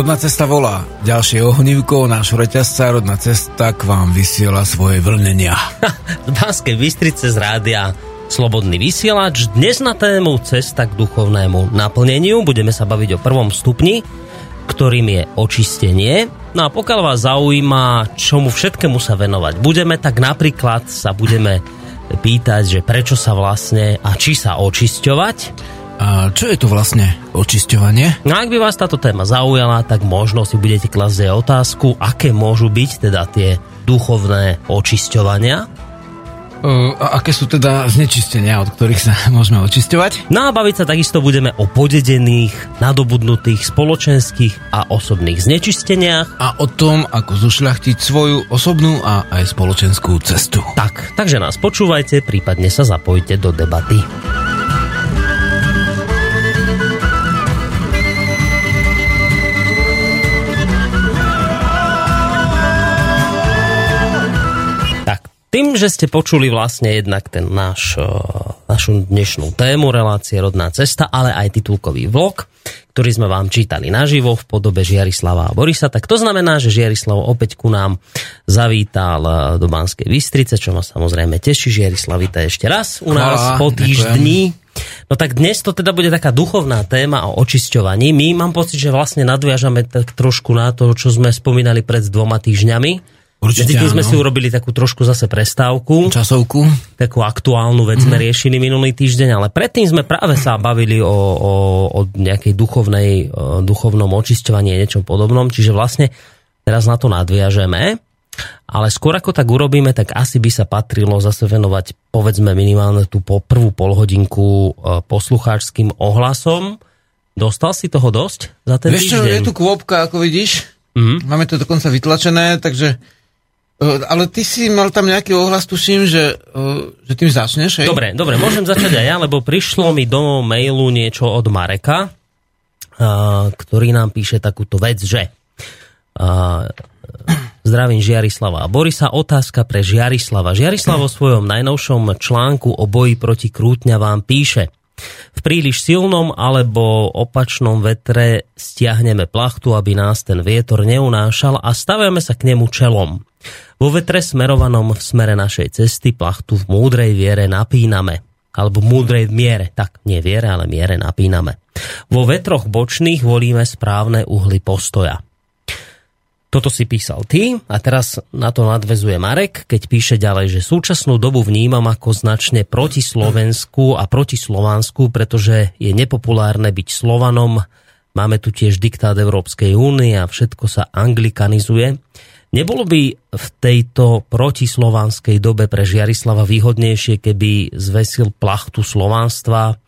Rodná cesta volá. Ďalšie ohnívko nášho reťazca rodná cesta k vám vysiela svoje vlnenia. z Banskej Bystrice z rádia Slobodný vysielač. Dnes na tému Cesta k duchovnému naplneniu. Budeme sa baviť o prvom stupni, ktorým je očistenie. No a pokiaľ vás zaujíma, čomu všetkému sa venovať budeme, tak napríklad sa budeme pýtať, že prečo sa vlastne a či sa očisťovať a čo je to vlastne očisťovanie? No ak by vás táto téma zaujala, tak možno si budete klasť aj otázku, aké môžu byť teda tie duchovné očisťovania. A aké sú teda znečistenia, od ktorých sa môžeme očisťovať? No a baviť sa takisto budeme o podedených, nadobudnutých spoločenských a osobných znečisteniach. A o tom, ako zušľachtiť svoju osobnú a aj spoločenskú cestu. Tak, takže nás počúvajte, prípadne sa zapojte do debaty. Tým, že ste počuli vlastne jednak ten náš, e, našu dnešnú tému relácie Rodná cesta, ale aj titulkový vlog, ktorý sme vám čítali naživo v podobe Žiarislava a Borisa, tak to znamená, že Žiarislav opäť ku nám zavítal e, do Banskej Bystrice, čo ma samozrejme teší. Žiarislav, vítaj ešte raz u nás Hvala, po týždni. No tak dnes to teda bude taká duchovná téma o očisťovaní. My mám pocit, že vlastne nadviažame tak trošku na to, čo sme spomínali pred dvoma týždňami Určite Medzi sme si urobili takú trošku zase prestávku. Časovku. Takú aktuálnu vec sme mm. riešili minulý týždeň, ale predtým sme práve sa bavili o, o, o nejakej duchovnej, o duchovnom očisťovaní a niečom podobnom, čiže vlastne teraz na to nadviažeme. Ale skôr ako tak urobíme, tak asi by sa patrilo zase venovať povedzme minimálne tú po prvú polhodinku e, poslucháčským ohlasom. Dostal si toho dosť za ten Vieš čo, je tu kvopka, ako vidíš. Mm. Máme to dokonca vytlačené, takže ale ty si mal tam nejaký ohlas, tuším, že, eh, že tým začneš, hej? Dobre, dobre, môžem začať aj ja, lebo prišlo mi do mailu niečo od Mareka, eh, ktorý nám píše takúto vec, že zdravím Žiarislava a Borisa. Otázka pre Žiarislava. Žiarislav vo svojom najnovšom článku o boji proti krútňa vám píše – v príliš silnom alebo opačnom vetre stiahneme plachtu, aby nás ten vietor neunášal a stavíme sa k nemu čelom. Vo vetre smerovanom v smere našej cesty plachtu v múdrej viere napíname. Alebo múdrej miere, tak nie viere, ale miere napíname. Vo vetroch bočných volíme správne uhly postoja. Toto si písal ty a teraz na to nadvezuje Marek, keď píše ďalej, že súčasnú dobu vnímam ako značne proti Slovensku a proti Slovansku, pretože je nepopulárne byť Slovanom. Máme tu tiež diktát Európskej únie a všetko sa anglikanizuje. Nebolo by v tejto protislovanskej dobe pre Žiarislava výhodnejšie, keby zvesil plachtu slovanstva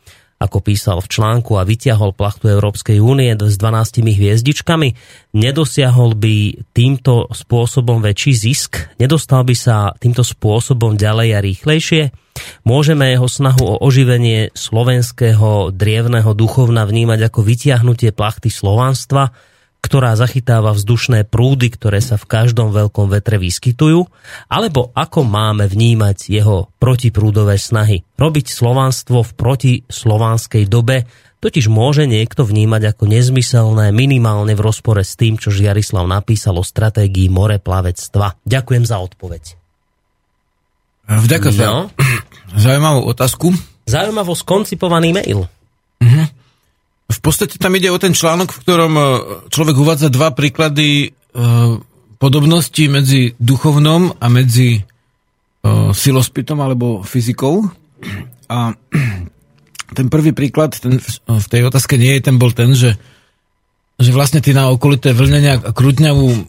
ako písal v článku a vyťahol plachtu Európskej únie s 12 hviezdičkami, nedosiahol by týmto spôsobom väčší zisk? Nedostal by sa týmto spôsobom ďalej a rýchlejšie? Môžeme jeho snahu o oživenie slovenského drievného duchovna vnímať ako vytiahnutie plachty slovanstva, ktorá zachytáva vzdušné prúdy, ktoré sa v každom veľkom vetre vyskytujú, alebo ako máme vnímať jeho protiprúdové snahy. Robiť slovanstvo v protislovanskej dobe totiž môže niekto vnímať ako nezmyselné, minimálne v rozpore s tým, čo Žiarislav napísal o stratégii moreplavectva. Ďakujem za odpoveď. Vďaka no. za zaujímavú otázku. Zaujímavo skoncipovaný mail. Uh-huh. V podstate tam ide o ten článok, v ktorom e, človek uvádza dva príklady e, podobnosti medzi duchovnom a medzi e, silospitom alebo fyzikou. A ten prvý príklad ten v tej otázke nie je, ten bol ten, že, že vlastne ty na okolité vlnenia a krutňavú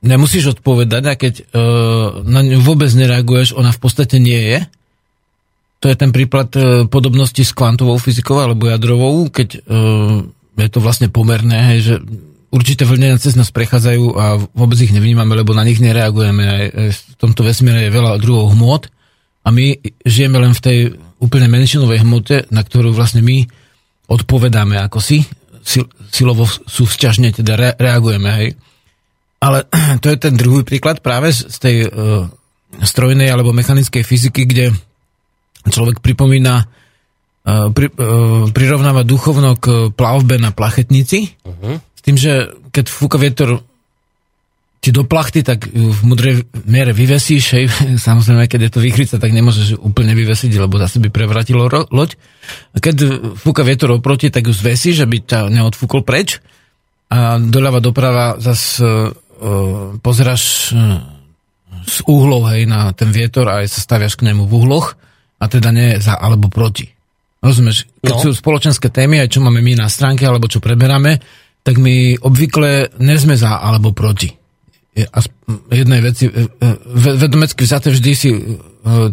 nemusíš odpovedať a keď na ňu vôbec nereaguješ, ona v podstate nie je to je ten príklad e, podobnosti s kvantovou fyzikou alebo jadrovou, keď e, je to vlastne pomerné, že určité vlnenia cez nás prechádzajú a vôbec ich nevnímame, lebo na nich nereagujeme. Aj v tomto vesmíre je veľa druhov hmot a my žijeme len v tej úplne menšinovej hmote, na ktorú vlastne my odpovedáme ako si, sil, silovo súvzťažne teda re, reagujeme. Hej. Ale to je ten druhý príklad práve z tej uh, strojnej alebo mechanickej fyziky, kde človek pripomína pri, uh, prirovnáva duchovno k plavbe na plachetnici, uh-huh. s tým, že keď fúka vietor ti do plachty, tak v mudrej miere vyvesíš, hej, samozrejme, keď je to výchrica, tak nemôžeš úplne vyvesiť, lebo zase by prevratilo ro- loď. A keď fúka vietor oproti, tak ju zvesíš, aby ťa neodfúkol preč a doľava doprava zase uh, pozeráš uh, z uhlov, hej, na ten vietor a aj sa staviaš k nemu v uhloch a teda nie za alebo proti. Rozumieš? Keď no. sú spoločenské témy, aj čo máme my na stránke, alebo čo preberáme, tak my obvykle nie sme za alebo proti jednej veci, e, e, vedomecky vzaté vždy si e,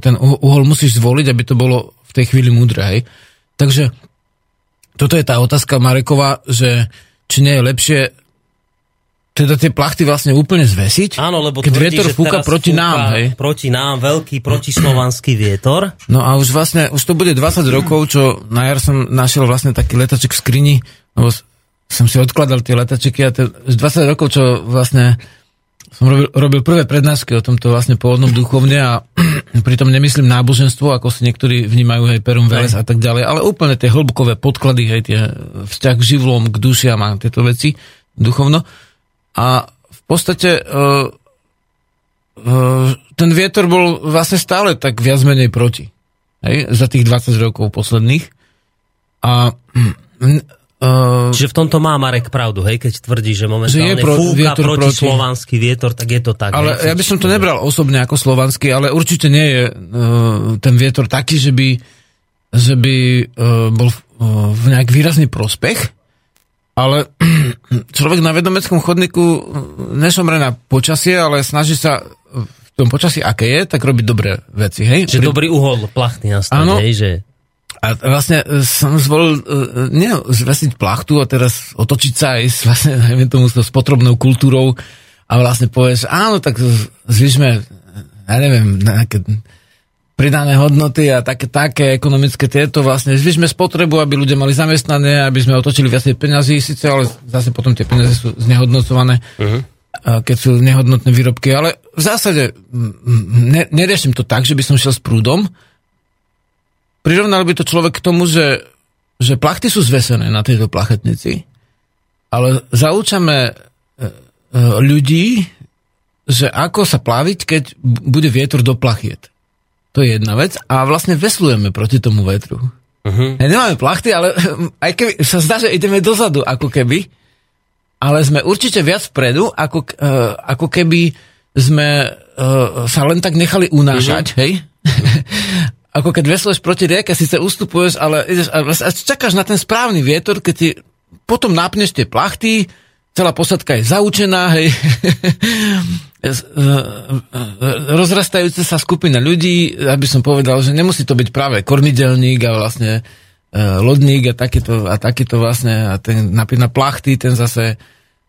ten uhol musíš zvoliť, aby to bolo v tej chvíli múdre. Hej. Takže toto je tá otázka Marekova, že či nie je lepšie teda tie plachty vlastne úplne zvesiť, Áno, lebo keď tvrdí, vietor fúka proti fúka nám, hej? Proti nám, veľký protislovanský vietor. No a už vlastne, už to bude 20 rokov, čo na jar som našiel vlastne taký letaček v skrini, lebo som si odkladal tie letačeky a to, 20 rokov, čo vlastne som robil, robil prvé prednášky o tomto vlastne pôvodnom duchovne a pritom nemyslím náboženstvo, ako si niektorí vnímajú, hej, Perum Veles a tak ďalej, ale úplne tie hĺbkové podklady, hej, tie vzťah k živlom, k dušiam a tieto veci duchovno. A v podstate uh, uh, ten vietor bol vlastne stále tak viac menej proti. Hej, za tých 20 rokov posledných. A Uh, Čiže v tomto má Marek pravdu, hej, keď tvrdí, že momentálne že je pro, fúka proti, proti slovanský vietor, tak je to tak. Ale hej, ja by som to nebral osobne ako slovanský, ale určite nie je uh, ten vietor taký, že by, že by uh, bol uh, v nejak výrazný prospech, ale človek na vedomeckom chodníku nešomre na počasie, ale snaží sa v tom počasí, aké je, tak robiť dobré veci. Hej? Že Pri... dobrý uhol plachty nastaviť, hej, že... A vlastne e, som zvolil, e, nie zvesiť plachtu a teraz otočiť sa aj s, vlastne, neviem tomu, s potrobnou kultúrou a vlastne povieš, áno, tak zvyšme, ja neviem, nejaké pridané hodnoty a také, také ekonomické tieto vlastne, zvyšme spotrebu, aby ľudia mali zamestnané, aby sme otočili viacej peňazí, síce, ale zase potom tie peniaze sú znehodnocované, uh-huh. keď sú nehodnotné výrobky, ale v zásade ne, neriešim to tak, že by som šiel s prúdom, prirovnal by to človek k tomu, že, že plachty sú zvesené na tejto plachetnici, ale zaučame e, e, ľudí, že ako sa plaviť, keď bude vietor do plachiet. To je jedna vec. A vlastne veslujeme proti tomu vetru. Uh-huh. Nemáme plachty, ale aj keby, sa zdá, že ideme dozadu, ako keby, ale sme určite viac vpredu, ako, uh, ako keby sme uh, sa len tak nechali unášať, uh-huh. hej? ako keď vesluješ proti rieke, síce ustupuješ, ale ideš a, a čakáš na ten správny vietor, keď ti potom nápneš tie plachty, celá posadka je zaučená, hej, rozrastajúce sa skupina ľudí, aby som povedal, že nemusí to byť práve kormidelník a vlastne e, lodník a takéto, a takéto vlastne, a ten napína plachty, ten zase e,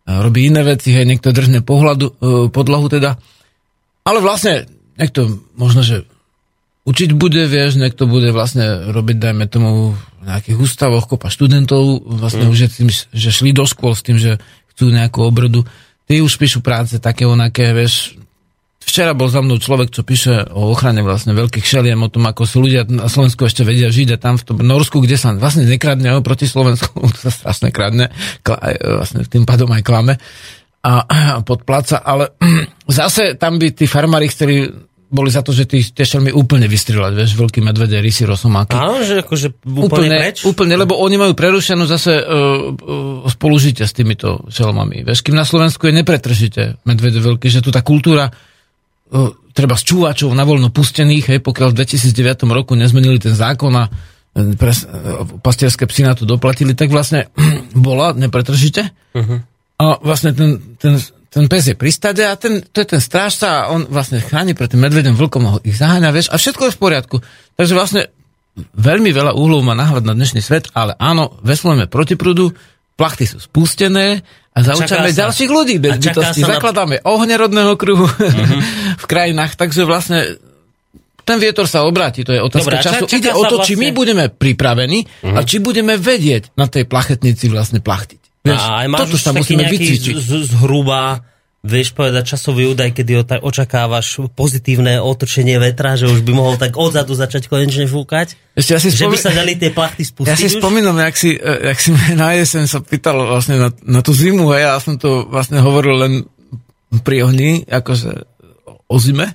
robí iné veci, hej, niekto držne pohľadu, e, podlahu teda. Ale vlastne, niekto možno, že učiť bude, vieš, niekto bude vlastne robiť, dajme tomu, v nejakých ústavoch kopa študentov, vlastne mm. už je tým, že šli do škôl s tým, že chcú nejakú obrodu. Tí už píšu práce také onaké, vieš, Včera bol za mnou človek, čo píše o ochrane vlastne veľkých šeliem, o tom, ako sú ľudia na Slovensku ešte vedia žiť a tam v tom Norsku, kde sa vlastne nekradne proti Slovensku, sa strašne kradne, vlastne tým pádom aj klame a, a ale zase tam by tí farmári chceli boli za to, že tie šelmy úplne vystrelať, vieš, veľký medvede, rysy, rosomáky. Áno, že akože úplne, úplne preč? Úplne, lebo oni majú prerušenú zase uh, uh, spolužitie s týmito šelmami. Vieš, kým na Slovensku je nepretržite medvede veľký, že tu tá kultúra uh, treba z čúvačov na voľno pustených, hej, pokiaľ v 2009 roku nezmenili ten zákon a pres, uh, pastierské psy na to doplatili, tak vlastne bola nepretržite. Uh-huh. A vlastne ten, ten ten pes je pri stade a ten, to je ten strážca a on vlastne chráni pred tým medvedom, vlkom, ho ich zaháňa, vieš, a všetko je v poriadku. Takže vlastne veľmi veľa úhlov má náhľad na dnešný svet, ale áno, veslujeme proti prúdu, plachty sú spustené a zaučame ďalších ľudí bez bytosti. Zakladáme na... ohnerodného kruhu uh-huh. v krajinách, takže vlastne ten vietor sa obráti, to je otázka Dobre, času. Ča, Ide o to, vlastne... či my budeme pripravení uh-huh. a či budeme vedieť na tej plachetnici vlastne plachtiť. Vieš, a aj máš toto sa musíme vycítiť. Z, zhruba vieš povedať časový údaj, kedy očakávaš pozitívne otočenie vetra, že už by mohol tak odzadu začať konečne fúkať? Ešte ja si že by sa dali tie plachty spustiť Ja si už? spomínam, jak si, eh, jak si na jesen sa pýtal vlastne na, na tú zimu, hej, ja som to vlastne hovoril len pri ohni, akože o zime.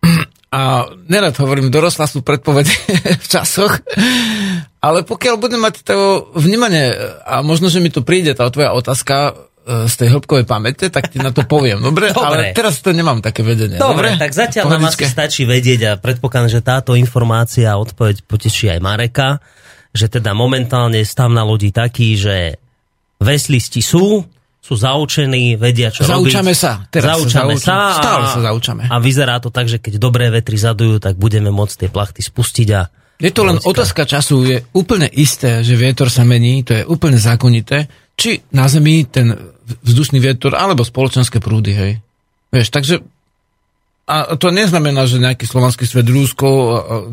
A nerad hovorím, dorosla sú predpovede v časoch, ale pokiaľ budem mať to vnímanie, a možno, že mi to príde tá tvoja otázka e, z tej hĺbkovej pamäte, tak ti na to poviem. Dobre? Dobre. Ale teraz to nemám také vedenie. Dobre, Dobre? tak zatiaľ nám asi stačí vedieť a predpokladám, že táto informácia a odpoveď poteší aj Mareka, že teda momentálne je stav na lodi taký, že veslisti sú, sú zaučení, vedia čo Zaučame robiť. sa. Teraz zaučame sa sa. zaučame. a- Stále sa zaučame. A vyzerá to tak, že keď dobré vetry zadujú, tak budeme môcť tie plachty spustiť a Je to len otázka času. Je úplne isté, že vietor sa mení, to je úplne zákonité. Či na Zemi ten vzdušný vietor, alebo spoločenské prúdy, hej. Vieš, takže a to neznamená, že nejaký slovanský svet Rúsko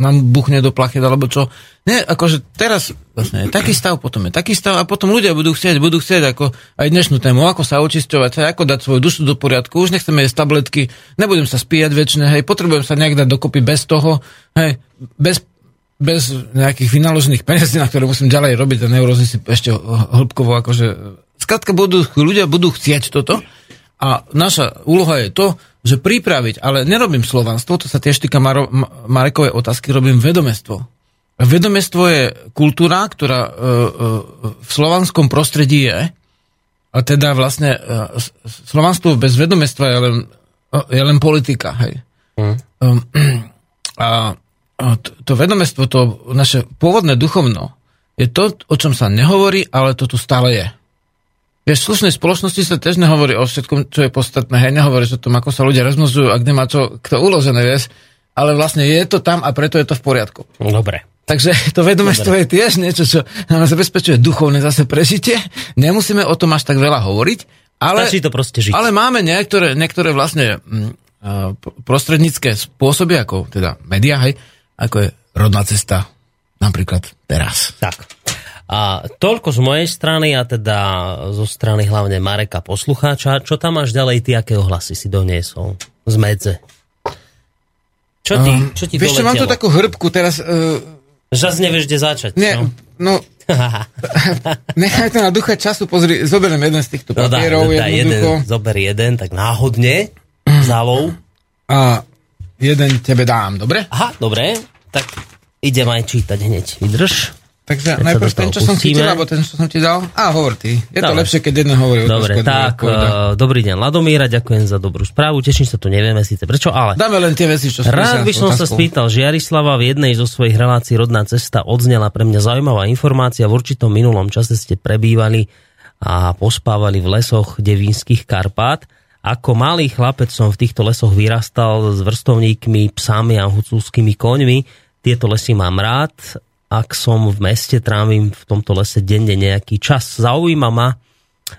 nám buchne do plachet, alebo čo. Nie, akože teraz vlastne je taký stav, potom je taký stav a potom ľudia budú chcieť, budú chcieť ako aj dnešnú tému, ako sa očisťovať, ako dať svoju dušu do poriadku, už nechceme jesť tabletky, nebudem sa spíjať väčšine, hej, potrebujem sa nejak dať dokopy bez toho, hej, bez bez nejakých vynaložených peniazí, na ktoré musím ďalej robiť a neurozy si ešte hĺbkovo akože... Skrátka budú, ľudia budú chcieť toto a naša úloha je to, že pripraviť, ale nerobím slovanstvo, to sa tiež týka Maro, Ma- Marekovej otázky, robím vedomestvo. Vedomestvo je kultúra, ktorá e, e, v slovanskom prostredí je a teda vlastne e, slovanstvo bez vedomestva je len, je len politika, hej. Um, a a to, vedomestvo, to naše pôvodné duchovno, je to, o čom sa nehovorí, ale to tu stále je. Vieš, v slušnej spoločnosti sa tiež nehovorí o všetkom, čo je podstatné, hej, nehovorí sa o tom, ako sa ľudia rozmnožujú a kde má čo, kto uložené, vieš, ale vlastne je to tam a preto je to v poriadku. dobre. Takže to vedomestvo je tiež niečo, čo nám zabezpečuje duchovné zase prežitie. Nemusíme o tom až tak veľa hovoriť, ale, Stačí to proste žiť. ale máme niektoré, niektoré vlastne mm, p- prostrednícke spôsoby, ako teda médiá, hej, ako je rodná cesta, napríklad teraz. Tak. A toľko z mojej strany a teda zo strany hlavne Mareka poslucháča. Čo tam máš ďalej, ty aké ohlasy si doniesol z medze? Čo ti, čo ti Ehm, Vieš čo, mám tu takú hrbku teraz, uh, Zas nevieš, kde začať. nie, no? no, nechaj to na ducha času, pozri, zoberiem jeden z týchto No dá, papierov, dá jeden, jednoducho, zober jeden, tak náhodne, zalov. a jeden tebe dám, dobre? Aha, dobre, tak idem aj čítať hneď. Vydrž. Takže Keď sa najprv ten, čo som pustíme. chytil, alebo ten, čo som ti dal? Á, hovor ty. Je to Dobre. lepšie, keď jeden hovorí. Dobre, trošku, tak, uh, dobrý deň, Ladomíra, ďakujem za dobrú správu, teším sa, tu nevieme síce prečo, ale... Dáme len tie veci, čo Rád by som sa otázkou. spýtal, že Jarislava v jednej zo svojich relácií Rodná cesta odznela pre mňa zaujímavá informácia. V určitom minulom čase ste prebývali a pospávali v lesoch Devínskych Karpát. Ako malý chlapec som v týchto lesoch vyrastal s vrstovníkmi, psami a hucúskými koňmi. Tieto lesy mám rád. Ak som v meste, trávim v tomto lese denne nejaký čas. Zaujíma ma,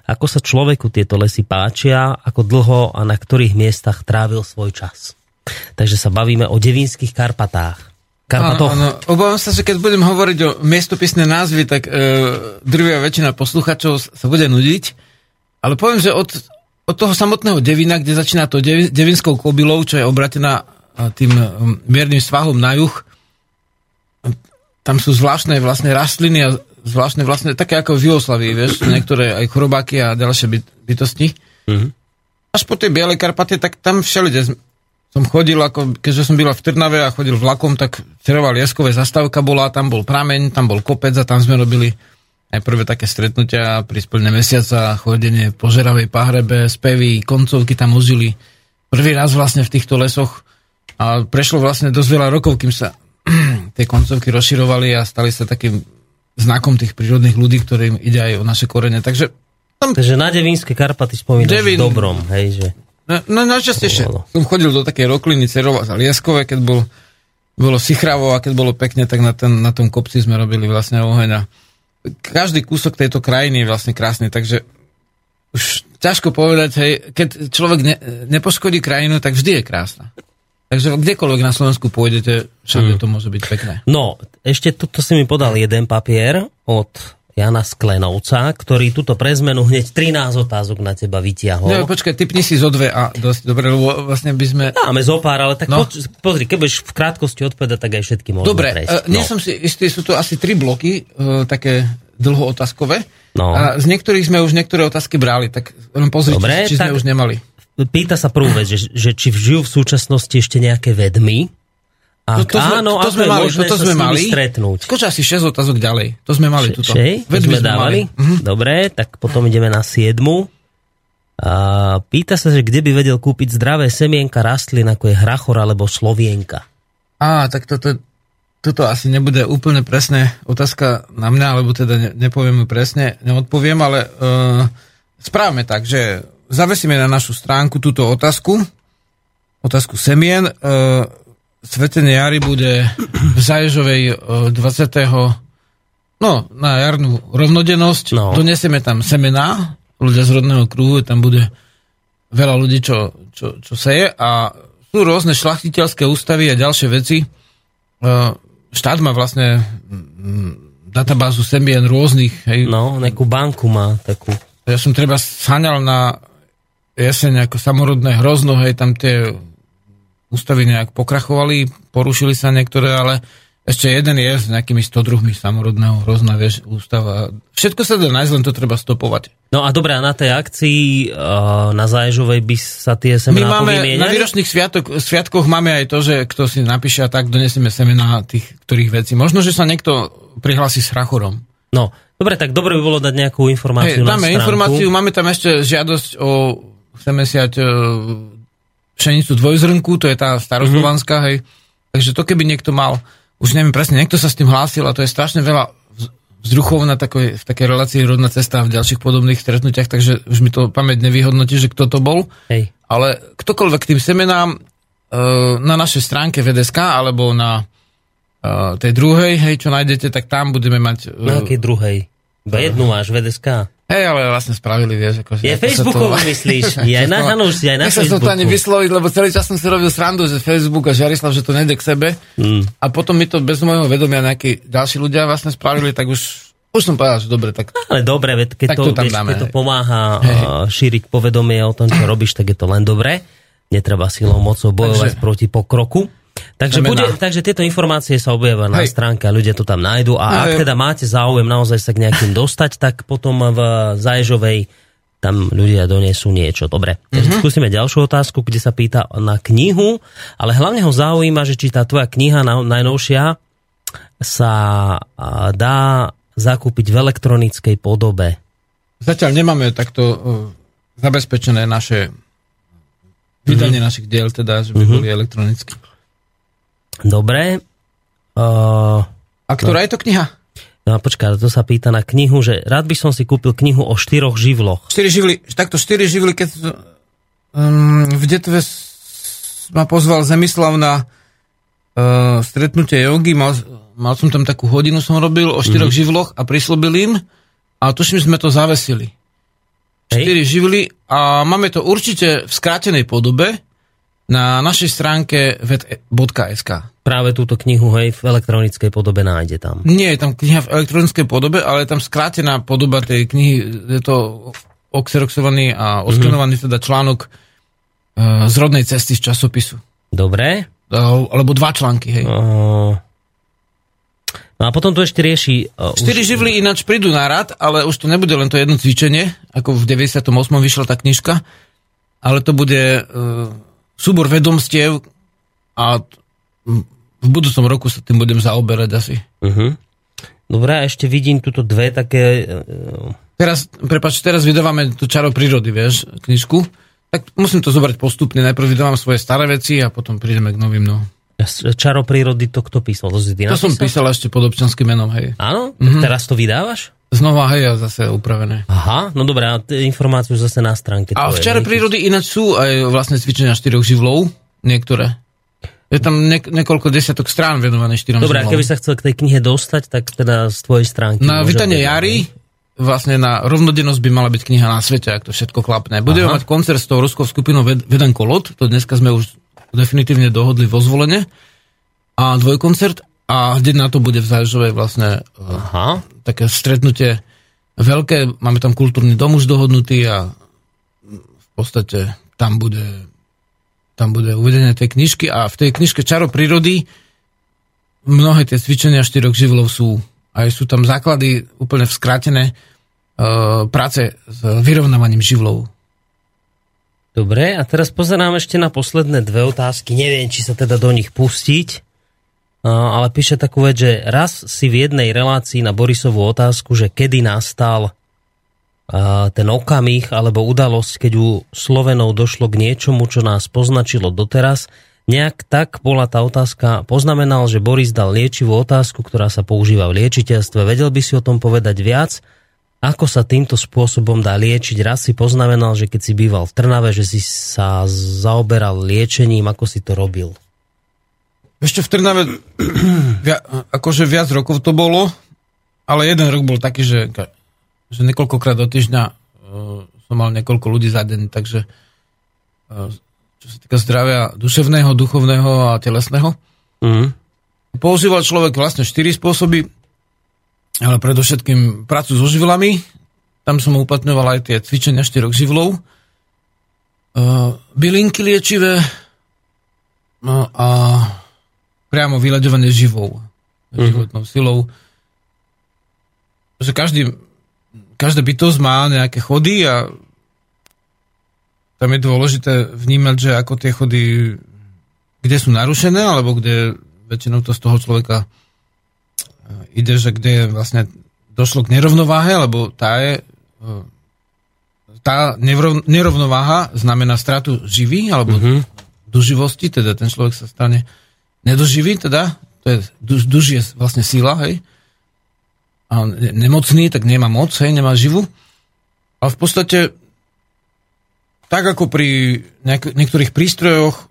ako sa človeku tieto lesy páčia, ako dlho a na ktorých miestach trávil svoj čas. Takže sa bavíme o Devínskych Karpatách. Karpatoch. Áno, áno. Obávam sa, že keď budem hovoriť o miestopisné názvy, tak e, drvia väčšina posluchačov sa bude nudiť. Ale poviem, že od, od toho samotného Devina, kde začína to devi, Devinskou kobylou, čo je obratená a, tým e, miernym svahom na juh, tam sú zvláštne vlastne rastliny a zvláštne vlastne, také ako v Jugoslavii, vieš, niektoré aj chorobáky a ďalšie byt, bytosti. Mhm. Až po tej Bielej Karpaty, tak tam všelide som chodil, ako, keďže som byla v Trnave a chodil vlakom, tak Cerová Lieskové zastávka bola, tam bol prameň, tam bol kopec a tam sme robili aj prvé také stretnutia pri splne mesiaca, chodenie po žeravej pahrebe, spevy, koncovky tam užili. Prvý raz vlastne v týchto lesoch a prešlo vlastne dosť veľa rokov, kým sa tie koncovky rozširovali a stali sa takým znakom tých prírodných ľudí, ktorým ide aj o naše korene. Takže Takže na Devínske Karpaty spomínaš Devín. v dobrom, hej, že... No, no najčastejšie som chodil do takej rokliny Cerova a Lieskové, keď bol, bolo sichravo a keď bolo pekne, tak na, ten, na tom kopci sme robili vlastne oheň a každý kúsok tejto krajiny je vlastne krásny, takže už ťažko povedať, hej, keď človek ne, nepoškodí krajinu, tak vždy je krásna. Takže kdekoľvek na Slovensku pôjdete, všade to môže byť pekné. No, ešte tuto si mi podal jeden papier od Jana Sklenovca, ktorý túto pre zmenu hneď 13 otázok na teba vytiahol. No, počkaj, typni si zo dve a dosť dobre, lebo vlastne by sme... Máme zo pár, ale tak no. poč- pozri, keď budeš v krátkosti odpovedať, tak aj všetky môžeme Dobre, prejsť. uh, nie som si istý, sú to asi tri bloky, uh, také dlhootázkové. No. A z niektorých sme už niektoré otázky brali, tak len pozrite, Dobre, či sme tak- už nemali. Pýta sa prvú vec, že, že či žijú v súčasnosti ešte nejaké vedmy. A No, to sme, áno, to sme mali, možné toto sa sme s nimi mali. stretnúť. Skoč asi 6 otázok ďalej. To sme mali tuto. Šej? To Vedmi sme dávali? Mhm. Dobre, tak potom ideme na siedmu. A pýta sa, že kde by vedel kúpiť zdravé semienka rastlín, ako je hrachor alebo slovienka. Á, tak toto, toto asi nebude úplne presné otázka na mňa, alebo teda ne, nepoviem presne, neodpoviem, ale uh, správame tak, že zavesíme na našu stránku túto otázku, otázku semien. Uh, Svetenie jary bude v Zaježovej uh, 20. No, na jarnú rovnodennosť. No. Donesieme tam semená, ľudia z rodného kruhu, tam bude veľa ľudí, čo, čo, čo seje a sú rôzne šlachtiteľské ústavy a ďalšie veci. Uh, Štát má vlastne databázu semien rôznych. Hej. No, nejakú banku má takú. Ja som treba saňal na jeseň ako samorodné hrozno, hej, tam tie ústavy nejak pokrachovali, porušili sa niektoré, ale ešte jeden je s nejakými 100 druhmi samorodného hrozna, vieš, ústava. Všetko sa dá nájsť, len to treba stopovať. No a dobré, a na tej akcii uh, na Záježovej by sa tie My semená máme, povymieniali? na výročných sviatok, sviatkoch máme aj to, že kto si napíše a tak donesieme semená tých ktorých vecí. Možno, že sa niekto prihlási s rachorom. No, dobre, tak dobre by bolo dať nejakú informáciu Hej, na dáme stránku. informáciu, máme tam ešte žiadosť o, chceme siať e, pšenicu dvojzrnku, to je tá staroslovanská, Mhm. hej. Takže to keby niekto mal, už neviem presne, niekto sa s tým hlásil a to je strašne veľa vz- vzruchov na takoj, v takej relácii rodná cesta a v ďalších podobných stretnutiach, takže už mi to pamäť nevyhodnotí, že kto to bol. Hej. Ale ktokoľvek tým semenám e, na našej stránke VDSK alebo na e, tej druhej, hej, čo nájdete, tak tam budeme mať... e, Na akej druhej? Iba jednu máš, VDSK. Hej, ale vlastne spravili, vieš. Ako, Je Facebookovú to- myslíš? Je na, si aj na Nechcel som to ani Facebooku. vysloviť, lebo celý čas som si robil srandu, že Facebook a Žiarislav, že to nejde k sebe. Mm. A potom mi to bez môjho vedomia nejakí ďalší ľudia vlastne spravili, tak už, už som povedal, že dobre, tak Ale dobre, veď keď, to, to vieš, dáme, keď to pomáha Hej. šíriť povedomie o tom, čo robíš, tak je to len dobré. Netreba silou mocou bojovať Takže- proti pokroku. Takže, bude, takže tieto informácie sa objavia na Hej. stránke a ľudia to tam nájdu. A ak Hej. teda máte záujem naozaj sa k nejakým dostať, tak potom v Zaježovej tam ľudia donesú niečo. Dobre, takže Mhm. skúsime ďalšiu otázku, kde sa pýta na knihu, ale hlavne ho zaujíma, že či tá tvoja kniha na, najnovšia sa dá zakúpiť v elektronickej podobe. zatiaľ nemáme takto uh, zabezpečené naše vydanie našich diel, teda, že by boli elektronicky. Dobre. Uh, A ktorá je to kniha? no a to sa pýta na knihu, že rád by som si kúpil knihu o štyroch živloch. 4 živly, takto 4 živly, keď um, v detve ma pozval Zemislav na uh, stretnutie jogy, mal, mal som tam takú hodinu, som robil o 4 mm-hmm. živloch a prislúbil im a tuším, sme to zavesili. 4 Hej. živly a máme to určite v skrátenej podobe na našej stránke vet.sk. Práve túto knihu, hej, v elektronickej podobe nájde tam. Nie je tam kniha v elektronickej podobe, ale je tam skrátená podoba tej knihy. Je to oxeroxovaný a oskenovaný teda článok uh, z rodnej cesty z časopisu. Dobre. Uh, alebo dva články, hej. Uh, no a potom to ešte rieši... Uh, Štyri živly ináč prídu na rad, ale už to nebude len to jedno cvičenie, ako v 98. vyšla tá knižka, ale to bude uh, súbor vedomstiev a v budúcom roku sa tým budem zaoberať asi. Uh-huh. Dobre, a ešte vidím tuto dve také... Uh, Teraz, prepáč, teraz vydávame tú čaro prírody, vieš, knižku. Tak musím to zobrať postupne. Najprv vydávam svoje staré veci a potom prídeme k novým. No. čaro prírody, to kto písal? To si ty To som písal ešte pod občanským menom, hej. Áno? Mm-hmm. Teraz to vydávaš? Znova, hej, a zase upravené. Aha, no dobré, a informáciu zase na stránke. A v tvojej, čare hej? prírody ináč sú aj vlastne cvičenia štyroch živlov, niektoré. Je tam ne- niekoľko desiatok strán venované štyrom Dobre, a živlom. keby sa chcel k tej knihe dostať, tak teda z tvojej stránky. Na Vitanie jary, vlastne na rovnodennosť by mala byť kniha na svete, ak to všetko klapne. Budeme mať koncert s tou ruskou skupinou Ved- Vedan Kolot, to dneska sme už definitívne dohodli vo zvolenie. A dvojkoncert a hneď na to bude v Zážovej vlastne Aha. také stretnutie veľké, máme tam kultúrny dom už dohodnutý a v podstate tam bude, tam bude uvedené tej knižky a v tej knižke Čaro prírody mnohé tie cvičenia štyroch živlov sú aj sú tam základy úplne skrátené uh, práce s vyrovnávaním živlov. Dobre, a teraz pozerám ešte na posledné dve otázky. Neviem, či sa teda do nich pustiť, ale píše takú vec, že raz si v jednej relácii na Borisovú otázku, že kedy nastal ten okamih alebo udalosť, keď u Slovenov došlo k niečomu, čo nás poznačilo doteraz, nejak tak bola tá otázka, poznamenal, že Boris dal liečivú otázku, ktorá sa používa v liečiteľstve. Vedel by si o tom povedať viac? Ako sa týmto spôsobom dá liečiť? Raz si poznamenal, že keď si býval v Trnave, že si sa zaoberal liečením, ako si to robil? Ešte v Trnave via, akože viac rokov to bolo, ale jeden rok bol taký, že, že niekoľkokrát do týždňa uh, som mal niekoľko ľudí za deň, takže uh, čo sa týka zdravia duševného, duchovného a telesného. Mm. Používal človek vlastne štyri spôsoby ale predovšetkým prácu so živlami. Tam som uplatňoval aj tie cvičenia štyroch živlov. Uh, bylinky liečivé no a priamo vyľaďovanie živou, mm-hmm. životnou silou. Že každý, každá bytosť má nejaké chody a tam je dôležité vnímať, že ako tie chody, kde sú narušené, alebo kde väčšinou to z toho človeka ide, že kde vlastne došlo k nerovnováhe, lebo tá je e, tá nerovnováha znamená stratu živý alebo mm-hmm. duživosti, teda ten človek sa stane nedoživý, teda to je, duž, duž je vlastne sila, hej, a nemocný, tak nemá moc, hej, nemá živu. A v podstate tak ako pri nejak- niektorých prístrojoch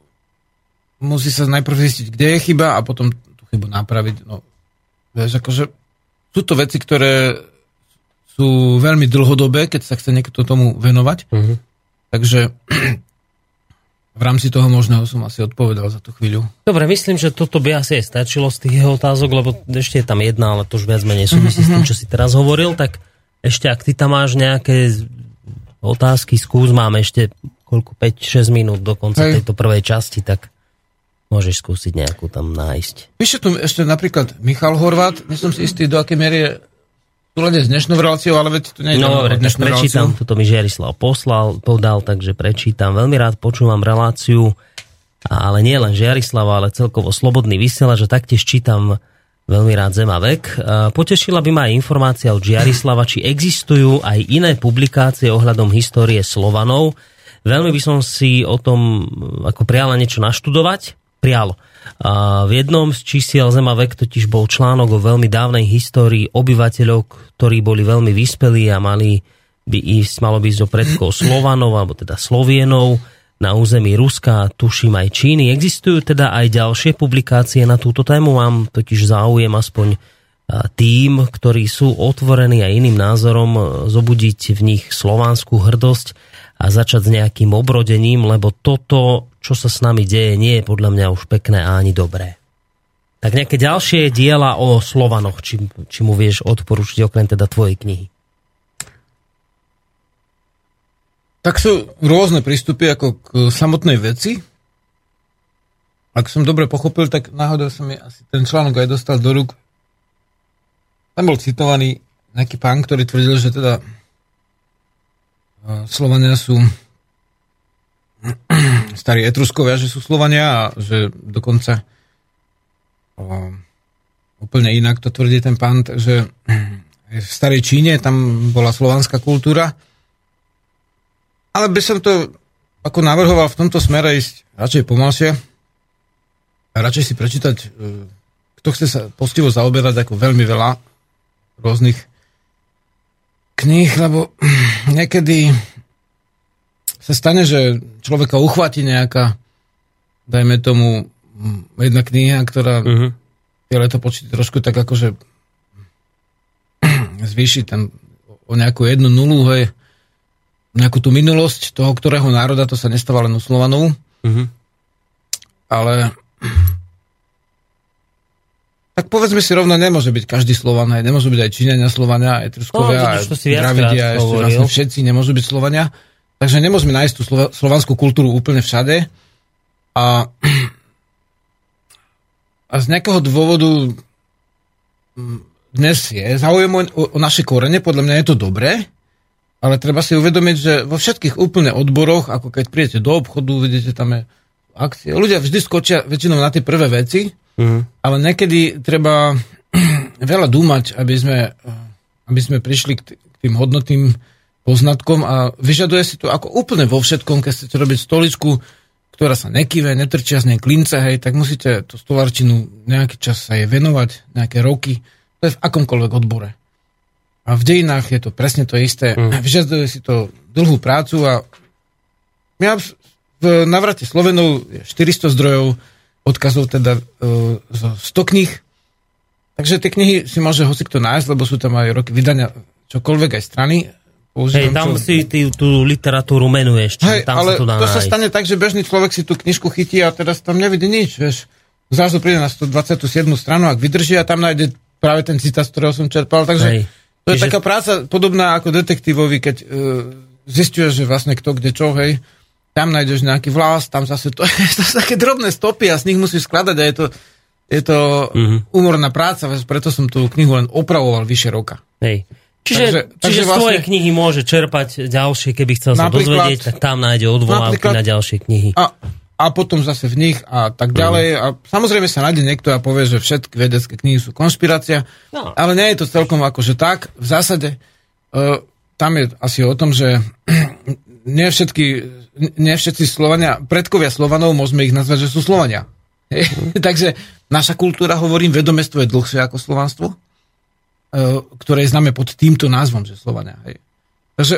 musí sa najprv zistiť, kde je chyba a potom tú chybu napraviť. No, Vieš, akože sú to veci, ktoré sú veľmi dlhodobé, keď sa chce niekto tomu venovať. Uh-huh. Takže v rámci toho možného som asi odpovedal za tú chvíľu. Dobre, myslím, že toto by asi aj stačilo z tých jeho otázok, lebo ešte je tam jedna, ale to už viac menej súvisí uh-huh. s tým, čo si teraz hovoril, tak ešte ak ty tam máš nejaké otázky, skús, máme ešte koľko, 5-6 minút do konca Hej. tejto prvej časti, tak Môžeš skúsiť nejakú tam nájsť. Píše tu ešte napríklad Michal Horvát, nie som si istý, do akej miery súlade s dnešnou reláciou, ale veď to nie je no, dobre, tak prečítam, reláciu. toto mi Žiarislav poslal, podal, takže prečítam. Veľmi rád počúvam reláciu, ale nie len Žiarislava, ale celkovo slobodný vysielač, že taktiež čítam veľmi rád Zema vek. Potešila by ma aj informácia od Žiarislava, či existujú aj iné publikácie ohľadom histórie Slovanov. Veľmi by som si o tom ako priala niečo naštudovať, prialo. A v jednom z čísiel Zema vek totiž bol článok o veľmi dávnej histórii obyvateľov, ktorí boli veľmi vyspelí a mali by ísť, malo by ísť o predkov Slovanov, alebo teda Slovienov na území Ruska, tuším aj Číny. Existujú teda aj ďalšie publikácie na túto tému, mám totiž záujem aspoň tým, ktorí sú otvorení aj iným názorom, zobudiť v nich slovanskú hrdosť a začať s nejakým obrodením, lebo toto, čo sa s nami deje, nie je podľa mňa už pekné a ani dobré. Tak nejaké ďalšie diela o Slovanoch, či, či mu vieš odporučiť okrem teda tvojej knihy. Tak sú rôzne prístupy ako k samotnej veci. Ak som dobre pochopil, tak náhodou som mi asi ten článok aj dostal do rúk. Tam bol citovaný nejaký pán, ktorý tvrdil, že teda Slovania sú starí etruskovia, že sú Slovania a že dokonca o, úplne inak to tvrdí ten pán, že v starej Číne tam bola slovanská kultúra. Ale by som to ako navrhoval v tomto smere ísť radšej pomalšie a radšej si prečítať, e, kto chce sa postivo zaoberať ako veľmi veľa rôznych kníh, lebo niekedy sa stane, že človeka uchváti nejaká, dajme tomu, jedna kniha, ktorá uh-huh. tie letopočty trošku tak akože zvýši tam o nejakú jednu nulu, hej, nejakú tú minulosť toho, ktorého národa, to sa nestáva len u Slovanov. Uh-huh. Ale tak povedzme si rovno, nemôže byť každý Slovan, aj nemôžu byť aj Číňania Slovania, aj Truskovia, No, aj Dravidia, ešte vlastne všetci nemôžu byť Slovania. Takže nemôžeme nájsť tú slova, slovanskú kultúru úplne všade. A, a z nejakého dôvodu mm, dnes je záujem o, o naše korene, podľa mňa je to dobré, ale treba si uvedomiť, že vo všetkých úplne odboroch, ako keď prídete do obchodu, vidíte tam je akcie. Ľudia vždy skočia väčšinou na tie prvé veci, Mhm. ale niekedy treba veľa dúmať, aby sme, aby sme prišli k tým hodnotným poznatkom a vyžaduje si to ako úplne vo všetkom, keď chcete robiť stoličku, ktorá sa nekyve, netrčia z nej klince, hej, tak musíte tú stolarčinu nejaký čas sa jej venovať, nejaké roky, to je v akomkoľvek odbore. A v dejinách je to presne to isté. Mm. Vyžaduje si to dlhú prácu a ja v- navrate Slovenov je 400 zdrojov, odkazov teda uh, zo 100 kníh. Takže tie knihy si môže hocikto nájsť, lebo sú tam aj roky vydania čokoľvek aj strany. Hej, tam čo- si ty, tú literatúru menuješ, čiže Hej, tam ale sa to dá to sa stane tak, že bežný človek si tú knižku chytí a teraz tam nevidí nič, vieš. Zrazu príde na 127. stranu, ak vydrží a tam nájde práve ten citát, z ktorého som čerpal. Takže Hej. to je Čiže- taká práca podobná ako detektívovi, keď uh, zistuješ, že vlastne kto kde čo, hej. Tam nájdeš nejaký vlas, tam zase to, to sú také drobné stopy a z nich musíš skladať a je to, je to Mhm. mm-hmm. umorná práca, preto som tú knihu len opravoval vyše roka. Hej. Čiže, Takže- čiže takže z tvojej vlastne- knihy môže čerpať ďalšie, keby chcel sa dozvedieť, tak tam nájde odvolávky na ďalšie knihy. A, a potom zase v nich a tak ďalej. A samozrejme sa nájde niekto a povie, že všetky vedecké knihy sú konšpirácia, No. ale nie je to celkom akože tak. V zásade uh, tam je asi o tom, že nie, všetky, nie všetci Slovania, predkovia Slovanov, môžeme ich nazvať, že sú Slovania. Takže naša kultúra, hovorím, vedomestvo je dlhšie ako slovanstvo, ktoré je známe pod týmto názvom, že Slovania. Hej. Takže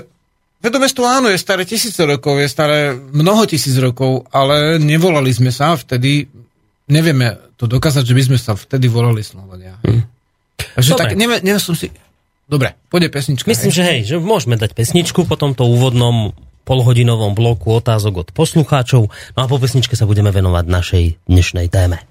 vedomestvo áno, je staré tisíce rokov, je staré mnoho tisíc rokov, ale nevolali sme sa vtedy, nevieme to dokázať, že by sme sa vtedy volali Slovania. Hej. Takže Dobre. tak, neviem, neviem som si... Dobre, pôjde pesnička. Myslím, hej. že hej, že môžeme dať pesničku po tomto úvodnom polhodinovom bloku otázok od poslucháčov. No a po pesničke sa budeme venovať našej dnešnej téme.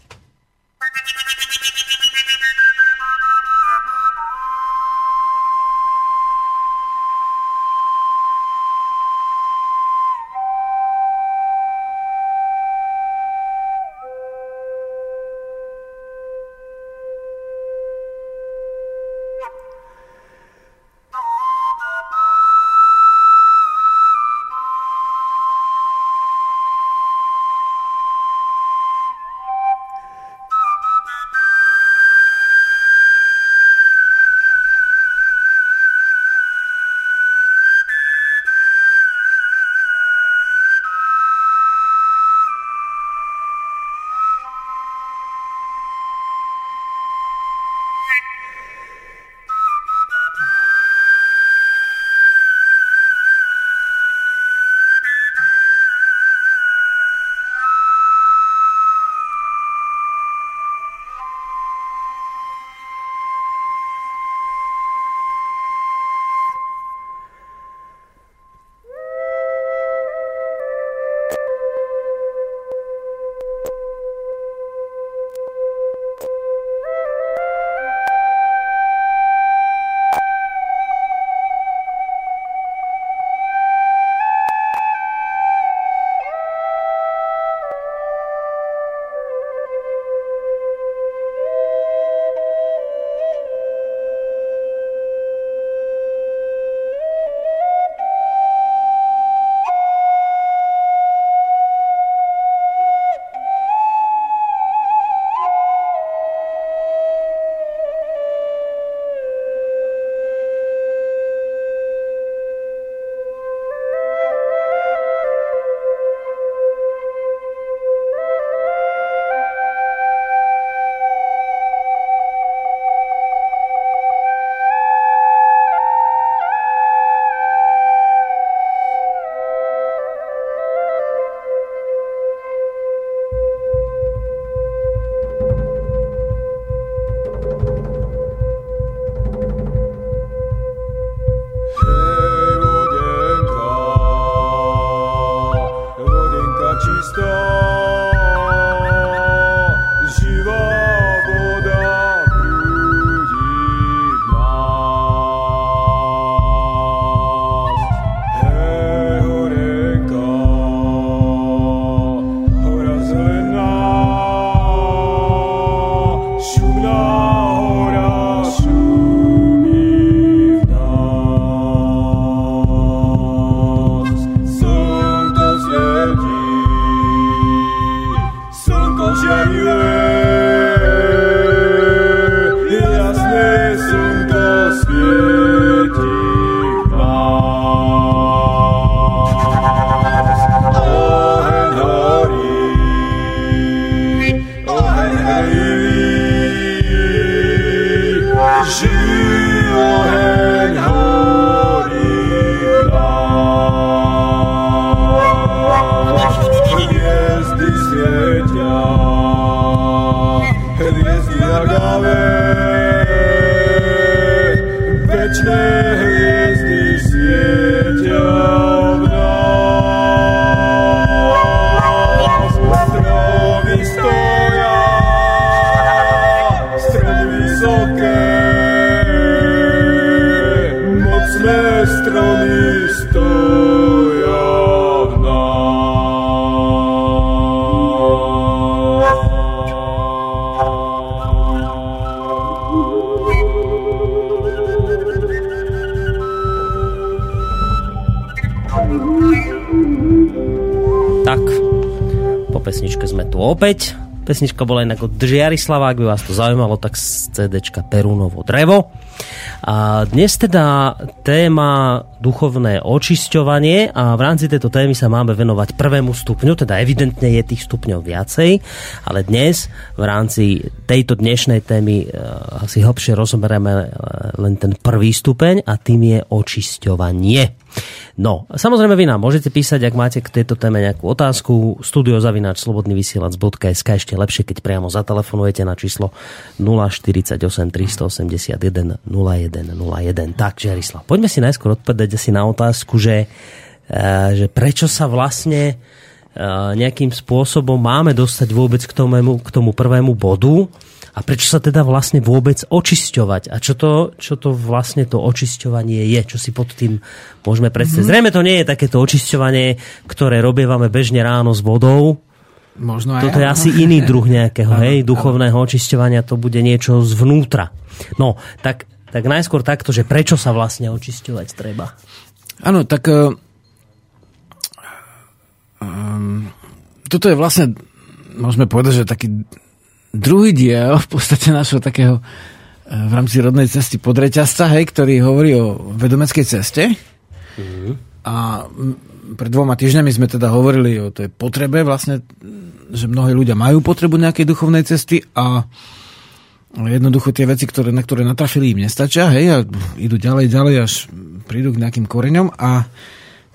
Opäť. Pesnička bola inak od Žiarislava, ak by vás to zaujímalo, tak z CDčka Perunovo drevo. A dnes teda téma duchovné očisťovanie a v rámci tejto témy sa máme venovať prvému stupňu, teda evidentne je tých stupňov viacej, ale dnes v rámci tejto dnešnej témy uh, si hlbšie rozoberieme uh, len ten prvý stupeň a tým je očisťovanie. No, samozrejme vy nám môžete písať, ak máte k tejto téme nejakú otázku, studiozavináčslobodnyvysielac.sk ešte lepšie, keď priamo zatelefonujete na číslo 048 381 0101. Tak, Žerislav, si najskôr odpovedať asi na otázku, že, e, že prečo sa vlastne e, nejakým spôsobom máme dostať vôbec k tomu, k tomu prvému bodu, a prečo sa teda vlastne vôbec očisťovať? A čo to, čo to vlastne to očisťovanie je? Čo si pod tým môžeme predstaviť? Mm-hmm. Zrejme to nie je takéto očisťovanie, ktoré robievame bežne ráno s vodou. Možno aj. Toto je asi iný druh nejakého, hej, duchovného očisťovania, to bude niečo zvnútra. No, tak, tak najskôr takto, že prečo sa vlastne očisťovať treba? Áno, tak um, toto je vlastne, môžeme povedať, že taký druhý diel v podstate našho takého e, v rámci rodnej cesty podreťazca, hej, ktorý hovorí o vedomeckej ceste. Mm-hmm. A pred dvoma týždňami sme teda hovorili o tej potrebe vlastne, že mnohí ľudia majú potrebu nejakej duchovnej cesty a jednoducho tie veci, ktoré, na ktoré natrafili im nestačia, hej, a idú ďalej, ďalej, až prídu k nejakým koreňom a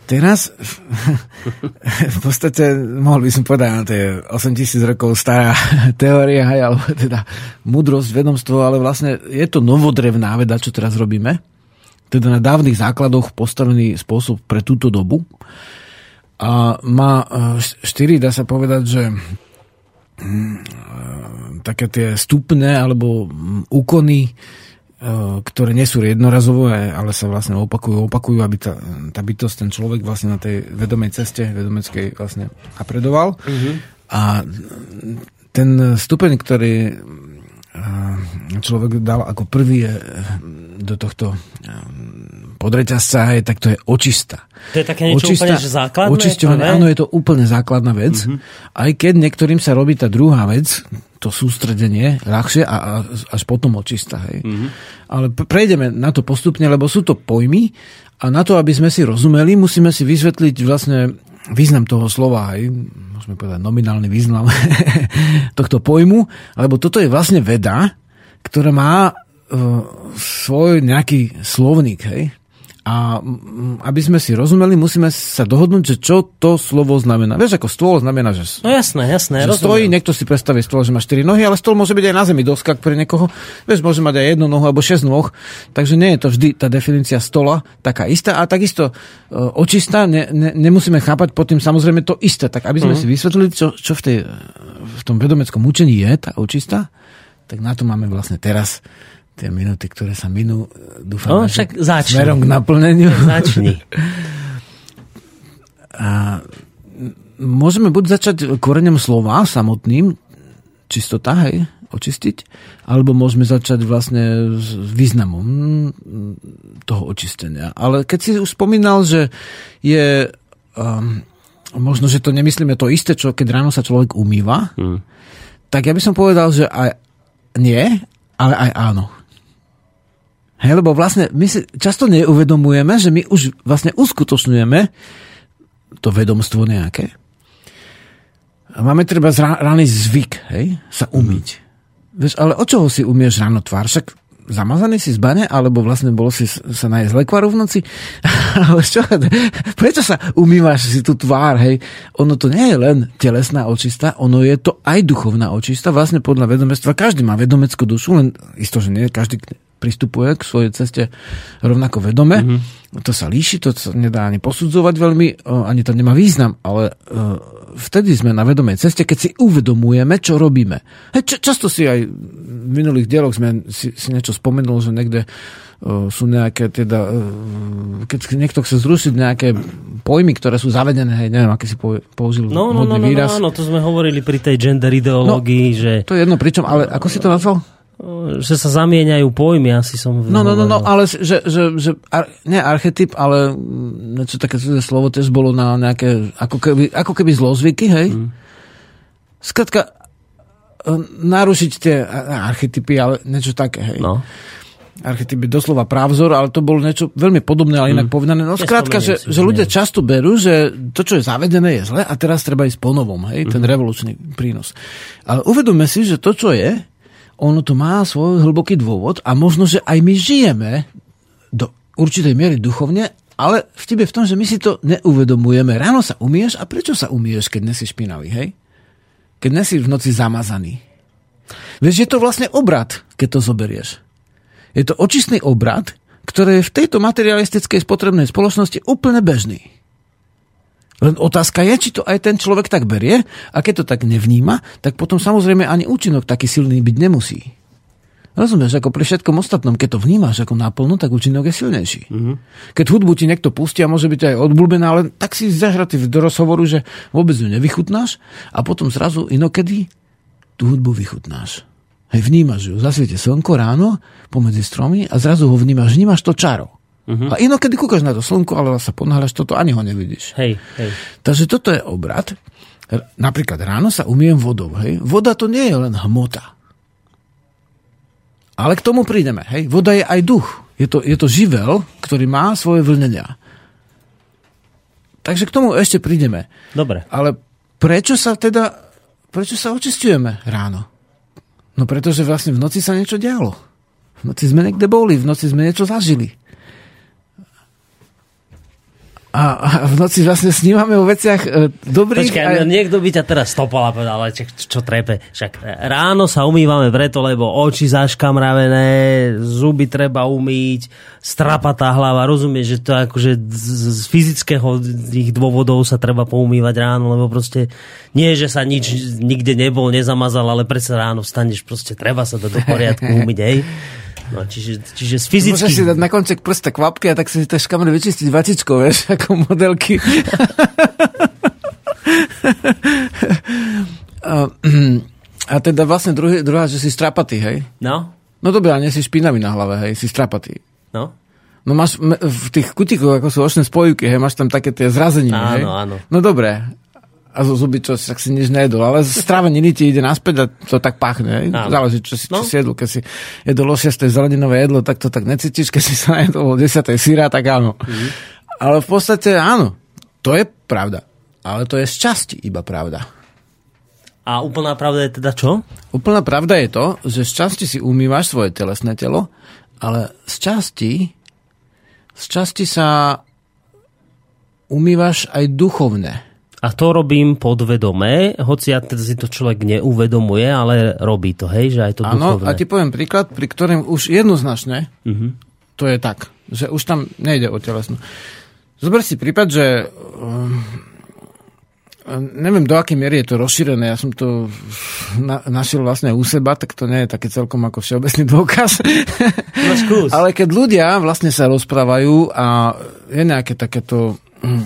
Teraz v podstate mohol by som povedať, na to je 8000 rokov stará teória, hej, alebo teda mudrosť, vedomstvo, ale vlastne je to novodrevná veda, čo teraz robíme. Teda na dávnych základoch postavený spôsob pre túto dobu. A má e, štyri, dá sa povedať, že také tie stupne alebo mm, úkony Eh, ktoré nie sú jednorazové, ale sa vlastne opakujú, opakujú, aby tá, tá bytosť, ten človek vlastne na tej vedomej ceste, vedomeckej vlastne napredoval. Mm-hmm. A ten stupeň, ktorý eh, človek dal ako prvý je do tohto eh, podreťazca, je, tak to je očista. To je také niečo očista, úplne že základné? Očisťovanie, áno, je to úplne základná vec. Mm-hmm. Aj keď niektorým sa robí tá druhá vec, to sústredenie ľahšie a, a až potom očista. Hej. Mm-hmm. Ale prejdeme na to postupne, lebo sú to pojmy a na to, aby sme si rozumeli, musíme si vysvetliť vlastne význam toho slova, aj môžeme povedať nominálny význam tohto pojmu, lebo toto je vlastne veda, ktorá má uh, svoj nejaký slovník, hej. A aby sme si rozumeli, musíme sa dohodnúť, že čo to slovo znamená. Vieš, ako stôl znamená, že, no jasné, jasné, že stojí, niekto si predstaví stôl, že má 4 nohy, ale stôl môže byť aj na zemi doska pre niekoho. Vieš, môže mať aj jednu nohu alebo 6 noh, takže nie je to vždy tá definícia stola taká istá. A takisto e, očistá ne, ne, nemusíme chápať pod tým samozrejme to isté. Tak aby sme mm. si vysvetlili, čo, čo v, tej, v tom vedomeckom učení je tá očistá, tak na to máme vlastne teraz tie minúty, ktoré sa minú, dúfam, no, však začni. smerom k naplneniu. Začni. A môžeme buď začať koreňom slova samotným, čistota, hej, očistiť, alebo môžeme začať vlastne s významom toho očistenia. Ale keď si už spomínal, že je um, možno, že to nemyslíme to isté, čo keď ráno sa človek umýva, hmm. tak ja by som povedal, že aj nie, ale aj áno. Hej, lebo vlastne my si často neuvedomujeme, že my už vlastne uskutočňujeme to vedomstvo nejaké. A máme treba raný zvyk, hej, sa umyť. Vieš, ale od čoho si umieš ráno tvár? Však zamazaný si z bane, alebo vlastne bolo si sa najesť lekvaru v noci? čo? Prečo sa umývaš si tú tvár, hej? Ono to nie je len telesná očista, ono je to aj duchovná očista, vlastne podľa vedomectva. Každý má vedomeckú dušu, len isto, že nie každý pristupuje k svojej ceste rovnako vedome. Mm-hmm. To sa líši, to sa nedá ani posudzovať veľmi, ani to nemá význam, ale vtedy sme na vedomej ceste, keď si uvedomujeme, čo robíme. Hej, často si aj v minulých dieloch sme si, si niečo spomenul, že niekde uh, sú nejaké teda, uh, keď niekto chce zrušiť nejaké pojmy, ktoré sú zavedené, hej, neviem, aký si použil no, no, no, no, výraz. No, no, to sme hovorili pri tej gender ideológii, no, že... To je jedno, pričom, ale ako si to nazval? Že sa zamieňajú pojmy, asi som... No, no, no, no, ale že, že, že ar, nie archetyp, ale niečo také slovo tiež bolo na nejaké, ako keby, ako keby zlozvyky, hej? Mm. Skratka, e, narušiť tie archetypy, ale niečo také, hej? No. Archetyp je doslova právzor, ale to bolo niečo veľmi podobné, ale inak mm. povedané. No skrátka, že, že ľudia často berú, že to, čo je zavedené, je zle a teraz treba ísť po novom, hej? Mm. Ten revolučný prínos. Ale uvedome si, že to, čo je, ono to má svoj hlboký dôvod a možno, že aj my žijeme do určitej miery duchovne, ale vtip je v tom, že my si to neuvedomujeme. Ráno sa umieš a prečo sa umieš, keď nesi špinavý, hej? Keď nesi v noci zamazaný. Vieš, je to vlastne obrad, keď to zoberieš. Je to očistný obrad, ktorý je v tejto materialistickej spotrebnej spoločnosti úplne bežný. Len otázka je, či to aj ten človek tak berie a keď to tak nevníma, tak potom samozrejme ani účinok taký silný byť nemusí. Rozumieš, ako pri všetkom ostatnom, keď to vnímaš ako náplno, tak účinok je silnejší. Mm-hmm. Keď hudbu ti niekto pustí a môže byť aj odblúbená, ale tak si zahratý do rozhovoru, že vôbec ju nevychutnáš a potom zrazu inokedy tú hudbu vychutnáš. Hej, vnímaš ju, zasviete slnko ráno pomedzi stromy a zrazu ho vnímaš, vnímaš to čaro. Uh-huh. A inokedy kúkaš na to slnko, ale sa ponáhľaš, toto ani ho nevidíš. Hej, hej. Takže toto je obrad. Napríklad ráno sa umiem vodou. Hej. Voda to nie je len hmota. Ale k tomu prídeme. Hej. Voda je aj duch. Je to, je to živel, ktorý má svoje vlnenia. Takže k tomu ešte prídeme. Dobre. Ale prečo sa teda, prečo sa očistujeme ráno? No pretože vlastne v noci sa niečo dialo. V noci sme niekde boli, v noci sme niečo zažili a, a v noci vlastne snímame o veciach e, dobrých. Počkaj, aj... niekto by ťa teraz stopal a povedal, ale čo, čo trepe. Však ráno sa umývame preto, lebo oči zaškamravené, zuby treba umýť, strapatá hlava, rozumieš, že to akože z, z fyzického ich dôvodov sa treba poumývať ráno, lebo proste nie, že sa nič nikde nebol, nezamazal, ale predsa ráno vstaneš, proste treba sa to do poriadku umyť, hej. No, čiže, čiže z fyzicky... Môžeš si dať na konček prsta kvapky a tak si to škamre vyčistiť vačičkou, vieš, ako modelky. a, a teda vlastne druhý, druhá, že si strapatý, hej? No. No dobre, a nie si špinavý na hlave, hej, si strapatý. No. No máš v tých kutikoch, ako sú očné spojivky, hej, máš tam také tie zrazeniny, áno, hej? Áno, No dobre, a zo zuby, čo tak si nič nejedol. Ale stráveniny ti ide naspäť a to tak pachne. Záleží, čo si, čo no. si jedol. Keď si jedol o 6. zeleninové jedlo, tak to tak necítiš. Keď si sa jedol o 10. syra, tak áno. Mm-hmm. Ale v podstate áno, to je pravda. Ale to je z časti iba pravda. A úplná pravda je teda čo? Úplná pravda je to, že z časti si umývaš svoje telesné telo, ale z časti z časti sa umývaš aj duchovne. A to robím podvedome, hoci ja teda si to človek neuvedomuje, ale robí to, hej, že aj to Áno, a ti poviem príklad, pri ktorým už jednoznačne uh-huh. to je tak, že už tam nejde o telesnú. Zober si prípad, že um, neviem do akej miery je to rozšírené, ja som to na, našiel vlastne u seba, tak to nie je také celkom ako všeobecný dôkaz. No Ale keď ľudia vlastne sa rozprávajú a je nejaké takéto um,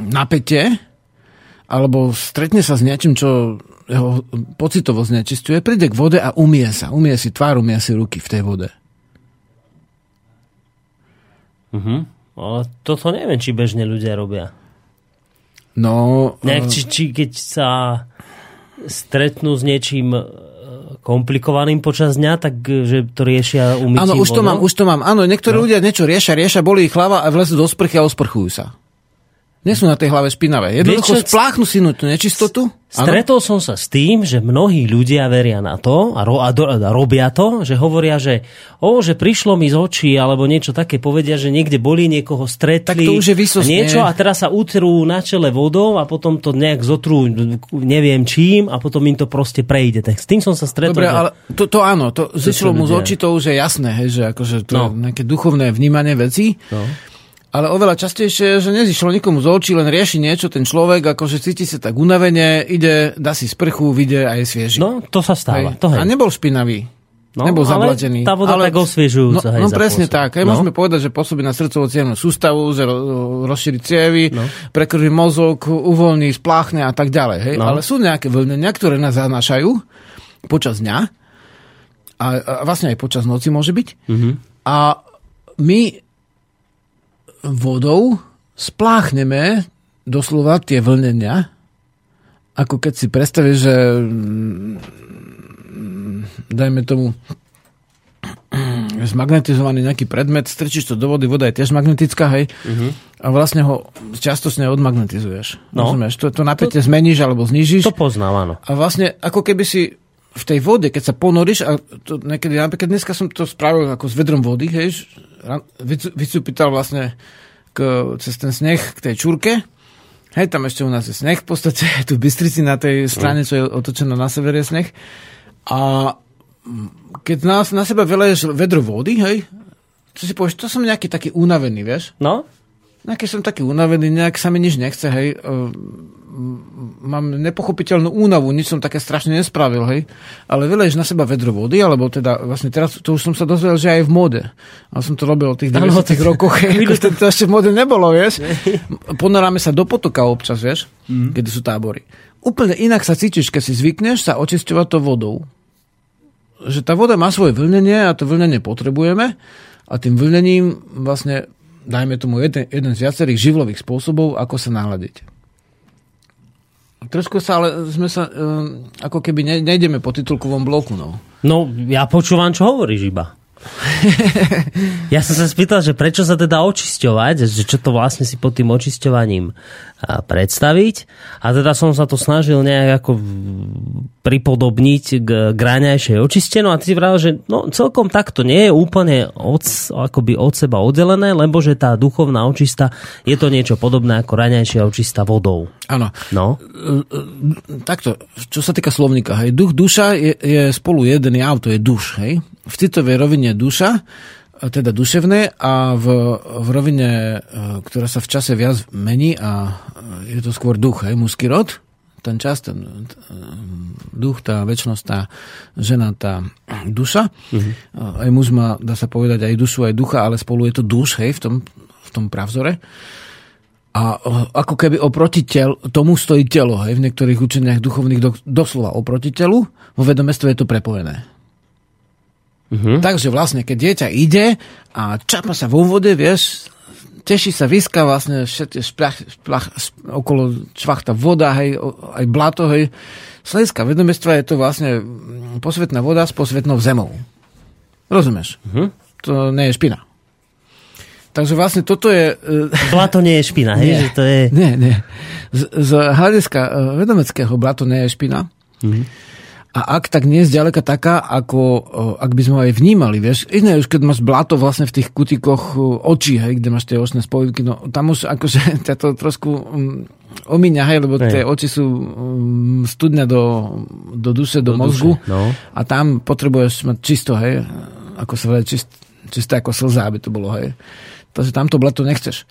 napätie, alebo stretne sa s niečím, čo jeho pocitovo znečistuje, príde k vode a umie sa. Umie si tvár, umie si ruky v tej vode. Uh-huh. Ale toto neviem, či bežne ľudia robia. No... Nejak, či, či keď sa stretnú s niečím e, komplikovaným počas dňa, tak že to riešia umytím Áno, už to mám, už to mám. Áno, niektorí no. ľudia niečo riešia, riešia, boli ich hlava a vlezú do sprchy a osprchujú sa. Nie sú na tej hlave špinavé. Jednoducho Vieš spláchnu si tú nečistotu. Stretol som sa s tým, že mnohí ľudia veria na to a, ro, a, do, a robia to, že hovoria, že o, že prišlo mi z očí, alebo niečo také povedia, že niekde boli, niekoho stretli. Tak to už je a výsostne. niečo a teraz sa utrú na čele vodou a potom to nejak zotrú neviem čím a potom im to proste prejde. Tak s tým som sa stretol. Dobre, že- ale to, to áno, to zišlo mu z očí, to už je jasné, hej, že akože to No. je nejaké duchovné vnímanie veci. No. Ale oveľa častejšie, že nezišlo nikomu z očí, len rieši niečo ten človek, akože cíti sa tak unavene, ide, dá si sprchu, vyjde a je svieži. No, to sa stáva. Hej. To hej. A nebol špinavý. No, nebol ale tá voda tak osviežujúca, No, hej, no presne tak. Hej, No. Môžeme povedať, že pôsobí na srdcovo cievnú sústavu, že ro- rozšíri cievy, No. prekrví mozog, uvoľní, spláchne a tak ďalej. Hej. No. Ale sú nejaké vlnenia, ktoré nás zanášajú počas dňa a, a vlastne aj počas noci môže byť. Mhm. A my vodou spláchneme doslova tie vlnenia, ako keď si predstavíš, že mm, dajme tomu zmagnetizovaný nejaký predmet, strčíš to do vody, voda je tiež magnetická, hej, a vlastne ho častočne odmagnetizuješ. No. Rozumieš? To, to napätie zmeníš alebo znižíš. To poznám, áno. A vlastne ako keby si v tej vode, keď sa ponoríš, a to niekedy, napríklad dneska som to spravil ako s vedrom vody, hej, vycúpital vlastne k, cez ten sneh k tej čurke, hej, tam ešte u nás je sneh, v podstate tu v Bystrici na tej strane, čo je otočená na severe je sneh. A keď na, na seba vyleješ vedro vody, hej, čo si povieš, to som nejaký taký unavený, vieš? No, Nejaký som taký unavený, nejak sa mi nič nechce, hej. Mám nepochopiteľnú únavu, nič som také strašne nespravil, hej. Ale vyleješ na seba vedro vody, alebo teda vlastne teraz, to už som sa dozvedel, že aj v móde. A som to robil od tých 90 Áno, tak- rokoch, hej. To, to ešte v móde nebolo, vieš. Ponoráme sa do potoka občas, vieš, kedy sú tábory. Úplne inak sa cítiš, keď si zvykneš sa očisťovať to vodou. Že tá voda má svoje vlnenie a to vlnenie potrebujeme a tým vlnením vlastne dajme tomu jeden, jeden z viacerých živlových spôsobov, ako sa naladiť. Trošku sa, ale sme sa, um, ako keby ne, nejdeme po titulkovom bloku, no. no ja počúvam, čo hovoríš iba. ja som sa spýtal, že prečo sa teda očisťovať, že čo to vlastne si pod tým očisťovaním predstaviť. A teda som sa to snažil nejak ako pripodobniť k, k raňajšej očistenu a ty si vravel, že no, celkom takto nie je úplne od, akoby od seba oddelené, lebo že tá duchovná očista je to niečo podobné ako raňajšia očista vodou. Áno. No, Takto, čo sa týka slovníka, hej, duch, duša je, je spolu jeden jav, to je duš, hej. V citovej rovine duša, a teda duševné a v, v rovine, e, ktorá sa v čase viac mení a e, je to skôr duch, hej, mužský rod, ten čas, ten e, duch, tá väčšnosť, tá žena, tá duša. Aj muž má, dá sa povedať, aj dušu, aj ducha, ale spolu je to duš, hej, v tom, v tom pravzore. A ako keby oproti tel, tomu stojí telo. Hej? V niektorých učeniach duchovných do, doslova oproti telu, vo vedomestve je to prepojené. Mhm. Takže vlastne, keď dieťa ide a čapa sa vo vode, vieš, teší sa, vyska vlastne všetky šplach, šplach, okolo čvachta voda, hej, aj blato, hej. Z hľadiska vedomestva je to vlastne posvetná voda s posvetnou zemou. Rozumieš? Mhm. To nie je špina. Takže vlastne toto je... e, blato nie je špina, hej, Nie. že to je... Nie, nie. Z, z hľadiska eh, vedomeckého blato nie je špina. Mhm. A ak tak nie je zďaleka taká, ako eh, ak by sme ho aj vnímali, vieš. Iné už, keď máš blato vlastne v tých kutikoch eh, očí, hej, kde máš tie očné spojivky, no tam už akože ťa to trošku um, omíňa, hej, lebo Hej. tie oči sú um, studňa do, do duše, do, Do mozgu. duše, no. A tam potrebuješ mať čisto, hej, ako sa vedie, čist, čisté ako slza, aby to bolo, hej. Takže tam to blato nechceš.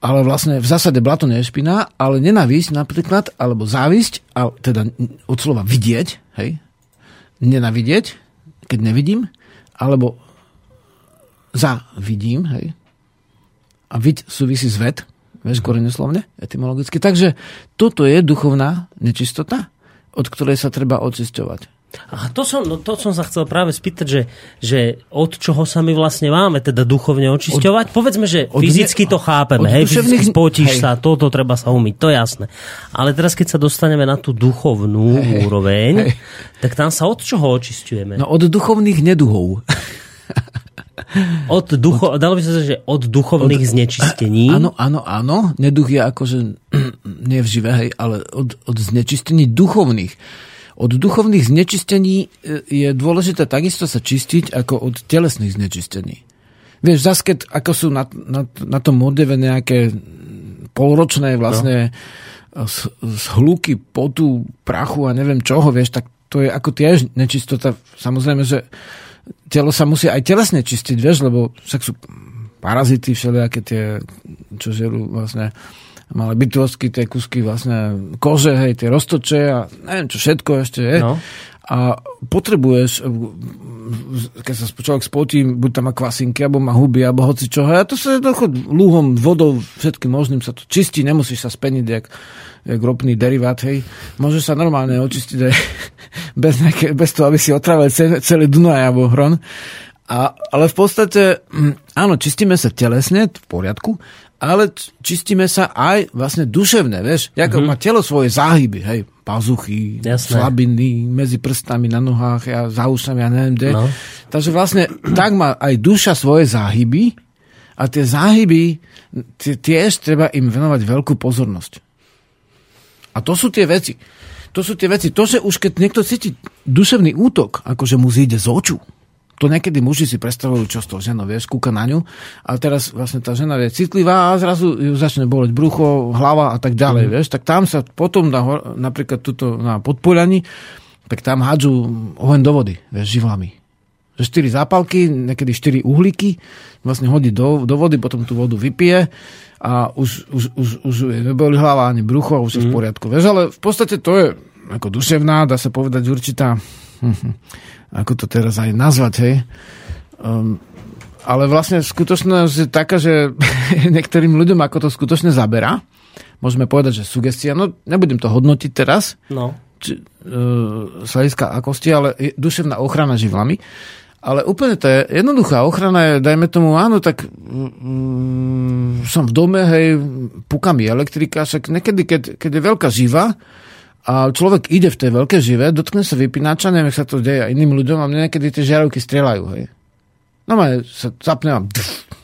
Ale vlastne v zásade blato nie je špina, ale nenávisť napríklad, alebo závisť, a teda od slova vidieť, hej, nenavidieť, keď nevidím, alebo zavidím, hej, a vid súvisí s ved, vieš, koreneslovne, etymologicky. Takže toto je duchovná nečistota, od ktorej sa treba očisťovať. A to som, no to som sa chcel práve spýtať, že, že od čoho sa my vlastne máme teda duchovne očisťovať? Od, Povedzme, že od fyzicky to chápeme, od hej, fyzicky duševných- spotíš hej. sa, toto treba sa umyť, to je jasné. Ale teraz, keď sa dostaneme na tú duchovnú Hej, úroveň, hej. tak tam sa od čoho očisťujeme? No od duchovných neduhov. Od ducho, dalo by sa že od duchovných od, znečistení. Áno, áno, áno. Neduch je akože nie v živé, hej, ale od, od znečistení duchovných. Od duchovných znečistení e, je dôležité takisto sa čistiť ako od telesných znečistení. Vieš, zase keď ako sú na, na, na tom modeve nejaké polročné vlastne no. zhluky potu, prachu a neviem čoho, vieš, tak to je ako tiež nečistota. Samozrejme, že telo sa musí aj telesne čistiť, vieš, lebo však sú parazity, všelijaké tie, čo žerú vlastne malé bytostky, tie kusky vlastne kože, hej, tie roztoče a neviem čo všetko ešte je. No. A potrebuješ, keď sa človek spotí, buď tam má kvasinky, alebo má huby, alebo hoci čo. A to sa jednoducho lúhom, vodou, všetkým možným sa to čistí, nemusíš sa speniť, jak, jak ropný derivát, hej. Môžeš sa normálne očistiť aj bez, nejaké, bez toho, aby si otravil celý Dunaj alebo Hron. A, ale v podstate, hm, áno, čistíme sa telesne, v poriadku, ale čistíme sa aj vlastne duševne, vieš, ako mm-hmm. má telo svoje záhyby, hej, pazuchy, Jasné. slabiny medzi prstami na nohách a za ušami, ja neviem kde. No. Takže vlastne tak má aj duša svoje záhyby a tie záhyby tiež treba im venovať veľkú pozornosť. A to sú tie veci. To sú tie veci. To, že už keď niekto cíti duševný útok, akože mu zíde z oču, to niekedy muži si predstavujú, čo s tou ženou, vieš, kúka na ňu, ale teraz vlastne tá žena je citlivá a zrazu ju začne boleť brucho, hlava a tak ďalej, mm. vieš, tak tam sa potom na, napríklad tuto na podpolaní, tak tam hádžu oheň do vody, vieš, živlami. Že štyri zápalky, niekedy štyri uhlíky, vlastne hodí do, do vody, potom tú vodu vypije a už, už, už, už neboli hlava ani brucho a už je mm. v mhm. poriadku. Vieš, ale v podstate to je ako duševná, dá sa povedať určitá ako to teraz aj nazvať, hej. Um, ale vlastne skutočnosť je taká, že niektorým ľuďom ako to skutočne zaberá. Môžeme povedať, že sugestia, no nebudem to hodnotiť teraz, no. či, uh, z hľadiska akosti, ale duševná ochrana živlami. Ale úplne to je jednoduchá ochrana je, dajme tomu, áno, tak mm, som v dome, hej, púka mi elektrika, však niekedy, keď, keď je veľká živa, a človek ide v tej veľkej žive, dotkne sa vypínača, neviem, sa to deje iným ľuďom a mne niekedy tie žiarovky strieľajú, hej. No sa zapnem a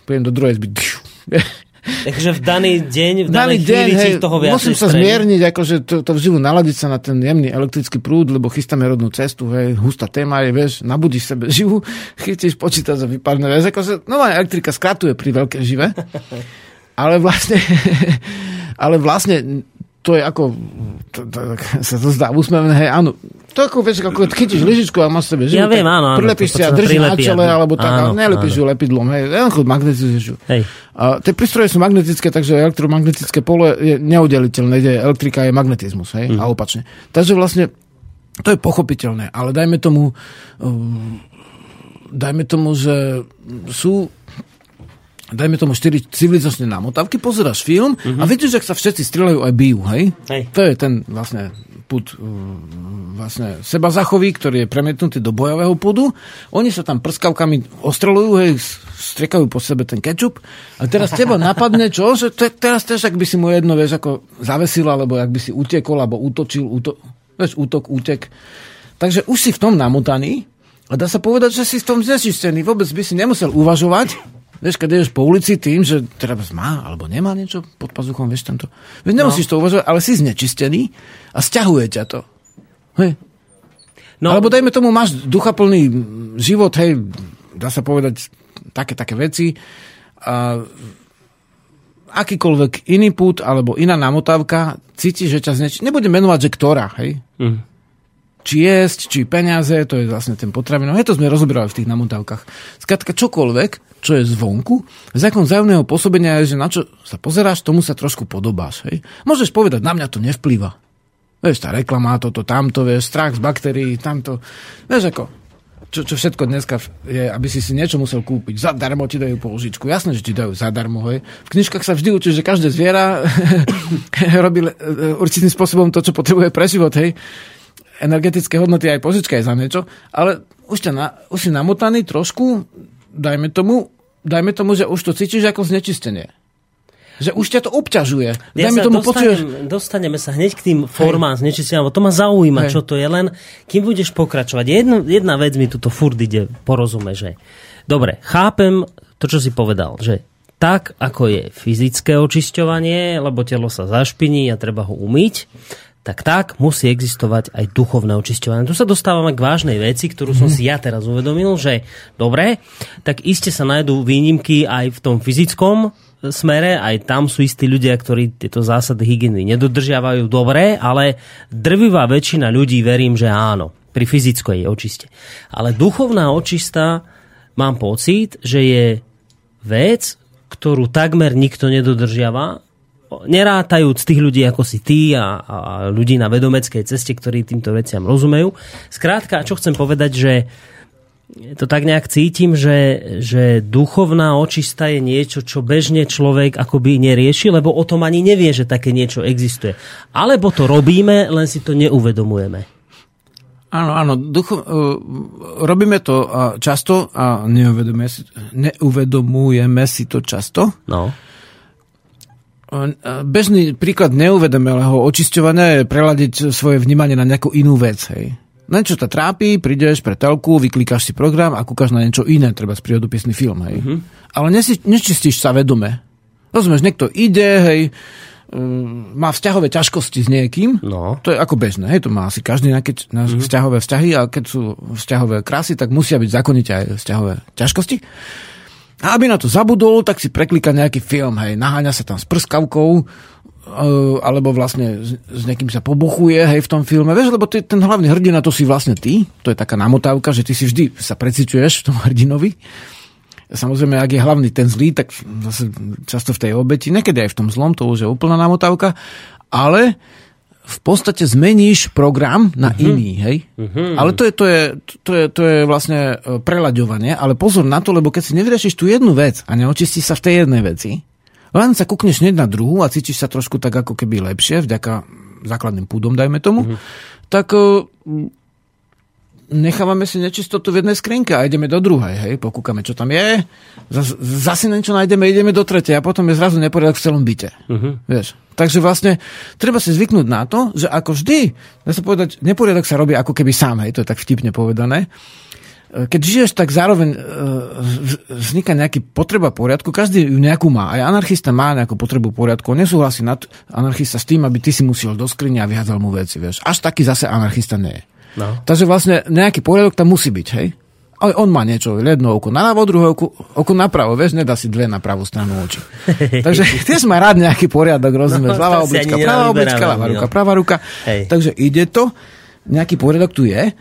pôjdem do druhej zby. Takže v daný deň, v daný deň, hej, toho viac Musím sa zmierniť, akože to, to vživu naladiť sa na ten jemný elektrický prúd, lebo chystáme rodnú cestu, hej, hustá téma je, vieš, nabudíš sebe živu, chytíš počítač a vypadne, vieš, akože nová elektrika skratuje pri veľkej žive, ale vlastne, ale vlastne to je ako, to, to, sa to zdá úsmevné, hej, áno. To ako, vieš, ako chytíš lyžičku a máš sebe živu, ja viem, áno, áno, prilepíš si a drží na čele, alebo tak, áno, ale nelepíš ju lepidlom, hej, ako magnetizuješ ju. A tie prístroje sú magnetické, takže elektromagnetické pole je neudeliteľné, ide elektrika je magnetizmus, hej, mm. a opačne. Takže vlastne to je pochopiteľné, ale dajme tomu, um, dajme tomu, že sú dajme tomu 4 civilizačné namotavky, pozeráš film uh-huh. a mhm. vidíš, že sa všetci strieľajú aj bijú, hej? hej? To je ten vlastne put uh, vlastne seba zachový, ktorý je premietnutý do bojového pudu. Oni sa tam prskavkami ostrelujú, hej, striekajú po sebe ten kečup a teraz teba napadne čo? Že te, teraz tiež, ak by si mu jedno, vieš, ako zavesil, alebo ak by si utekol, alebo útočil, úto, vieš, útok, útek. Takže už si v tom namotaný a dá sa povedať, že si v tom znečistený. Vôbec by si nemusel uvažovať, Vieš, keď ideš po ulici tým, že teda má alebo nemá niečo pod pazuchom, vieš tento. Vieš, nemusíš no. to uvažovať, ale si znečistený a stiahuje ťa to. Hej. No. Alebo dajme tomu, máš duchaplný život, hej, dá sa povedať také, také veci. A akýkoľvek iný put alebo iná namotávka, cítiš, že ťa znečí. Nebudem menovať, že ktorá, hej. Mm. Či jesť, či peniaze, to je vlastne ten potravinov. Hej, to sme rozoberali v tých namotávkach. Skrátka čokoľvek, čo je zvonku. Zákon vzájomného pôsobenia je, že na čo sa pozeráš, tomu sa trošku podobáš. Hej? Môžeš povedať, na mňa to nevplýva. Vieš, tá reklama, toto, tamto, vieš, strach z baktérií, tamto. Vieš, ako, čo, čo všetko dneska je, aby si si niečo musel kúpiť. Zadarmo ti dajú použičku. Jasné, že ti dajú zadarmo. Hej. V knižkách sa vždy učí, že každé zviera robí e, určitým spôsobom to, čo potrebuje pre život. Hej. Energetické hodnoty aj požička je za niečo, ale už, ťa na, už si namotaný trošku, dajme tomu, dajme tomu, že už to cítiš ako znečistenie. Že už ťa to obťažuje. Ja Dajme tomu dostanem, pocuješ... dostaneme sa hneď k tým formám znečistenia, lebo to ma zaujíma, Hej. čo to je, len kým budeš pokračovať. Jedna, jedna vec mi tuto furt ide, porozume, že dobre, chápem to, čo si povedal, že tak, ako je fyzické očisťovanie, lebo telo sa zašpiní a treba ho umyť, tak tak musí existovať aj duchovné očisťovanie. Tu sa dostávame k vážnej veci, ktorú som si ja teraz uvedomil, že dobre, tak iste sa nájdú výnimky aj v tom fyzickom smere, aj tam sú istí ľudia, ktorí tieto zásady hygieny nedodržiavajú dobre, ale drvivá väčšina ľudí verím, že áno, pri fyzickej očiste. Ale duchovná očista mám pocit, že je vec, ktorú takmer nikto nedodržiava, nerátajúc tých ľudí ako si ty a, a ľudí na vedomeckej ceste, ktorí týmto veciam rozumejú. Skrátka, čo chcem povedať, že to tak nejak cítim, že, že duchovná očista je niečo, čo bežne človek akoby nerieši, lebo o tom ani nevie, že také niečo existuje. Alebo to robíme, len si to neuvedomujeme. Áno, áno, ducho, uh, robíme to uh, často a neuvedomujeme si, neuvedomujeme si to často. No. Uh, Bežný príklad neuvedomelého očisťovania je preladiť svoje vnímanie na nejakú inú vec. Hej. Niečo ťa trápi, prídeš pre telku, vyklikáš si program a kúkaš na niečo iné, treba z prírodopisný film. Hej. Uh-huh. Ale nesi, nečistíš sa vedome. Rozumieš, niekto ide, hej, um, má vzťahové ťažkosti s niekým, No. to je ako bežné, hej, to má asi každý nejaké na vzťahové vzťahy a keď sú vzťahové krásy, tak musia byť zákonite aj vzťahové ťažkosti. A aby na to zabudol, tak si preklika nejaký film, hej, naháňa sa tam s prskavkou, eh, alebo vlastne s, niekým sa pobuchuje, hej, v tom filme, vieš, lebo ty, ten hlavný hrdina, to si vlastne ty, to je taká namotávka, že ty si vždy sa preciťuješ v tom hrdinovi. Samozrejme, ak je hlavný ten zlý, tak zase často v tej obeti, niekedy aj v tom zlom, to už je úplná namotávka, ale v podstate zmeníš program na uh-huh. iný, hej? Uh-huh. Ale to je, to, je, to, je, to je vlastne e, prelaďovanie, ale pozor na to, lebo keď si nevyriešiš tú jednu vec a neočistíš sa v tej jednej veci, len sa kúkneš hneď na druhú a cítiš sa trošku tak ako keby lepšie, vďaka základným púdom, dajme tomu, uh-huh. tak e, nechávame si nečistotu v jednej skrinke a ideme do druhej, hej, pokúkame, čo tam je, zas, zase niečo nájdeme, ideme do tretej a potom je zrazu neporiadok v celom byte. Uh-huh. Vieš? Takže vlastne treba si zvyknúť na to, že ako vždy, dá sa povedať, neporiadok sa robí ako keby sám, hej, to je tak vtipne povedané. Keď žiješ, tak zároveň e, vzniká nejaký potreba poriadku, každý ju nejakú má. Aj anarchista má nejakú potrebu poriadku. On nesúhlasí nad, anarchista s tým, aby ty si musel do skrine a vyhádzal mu veci. Vieš. Až taký zase anarchista nie je. No. Takže vlastne nejaký poriadok tam musí byť, hej? On má niečo, jedno oko na ľavo, druhé oko, oko napravo, vieš, nedá si dve na pravú stranu oči. Takže tiež má rád nejaký poriadok, rozumieš, No, ľavá oblička, pravá oblička, ľavá ruka, pravá ruka. Hej. Takže ide to, nejaký poriadok tu je,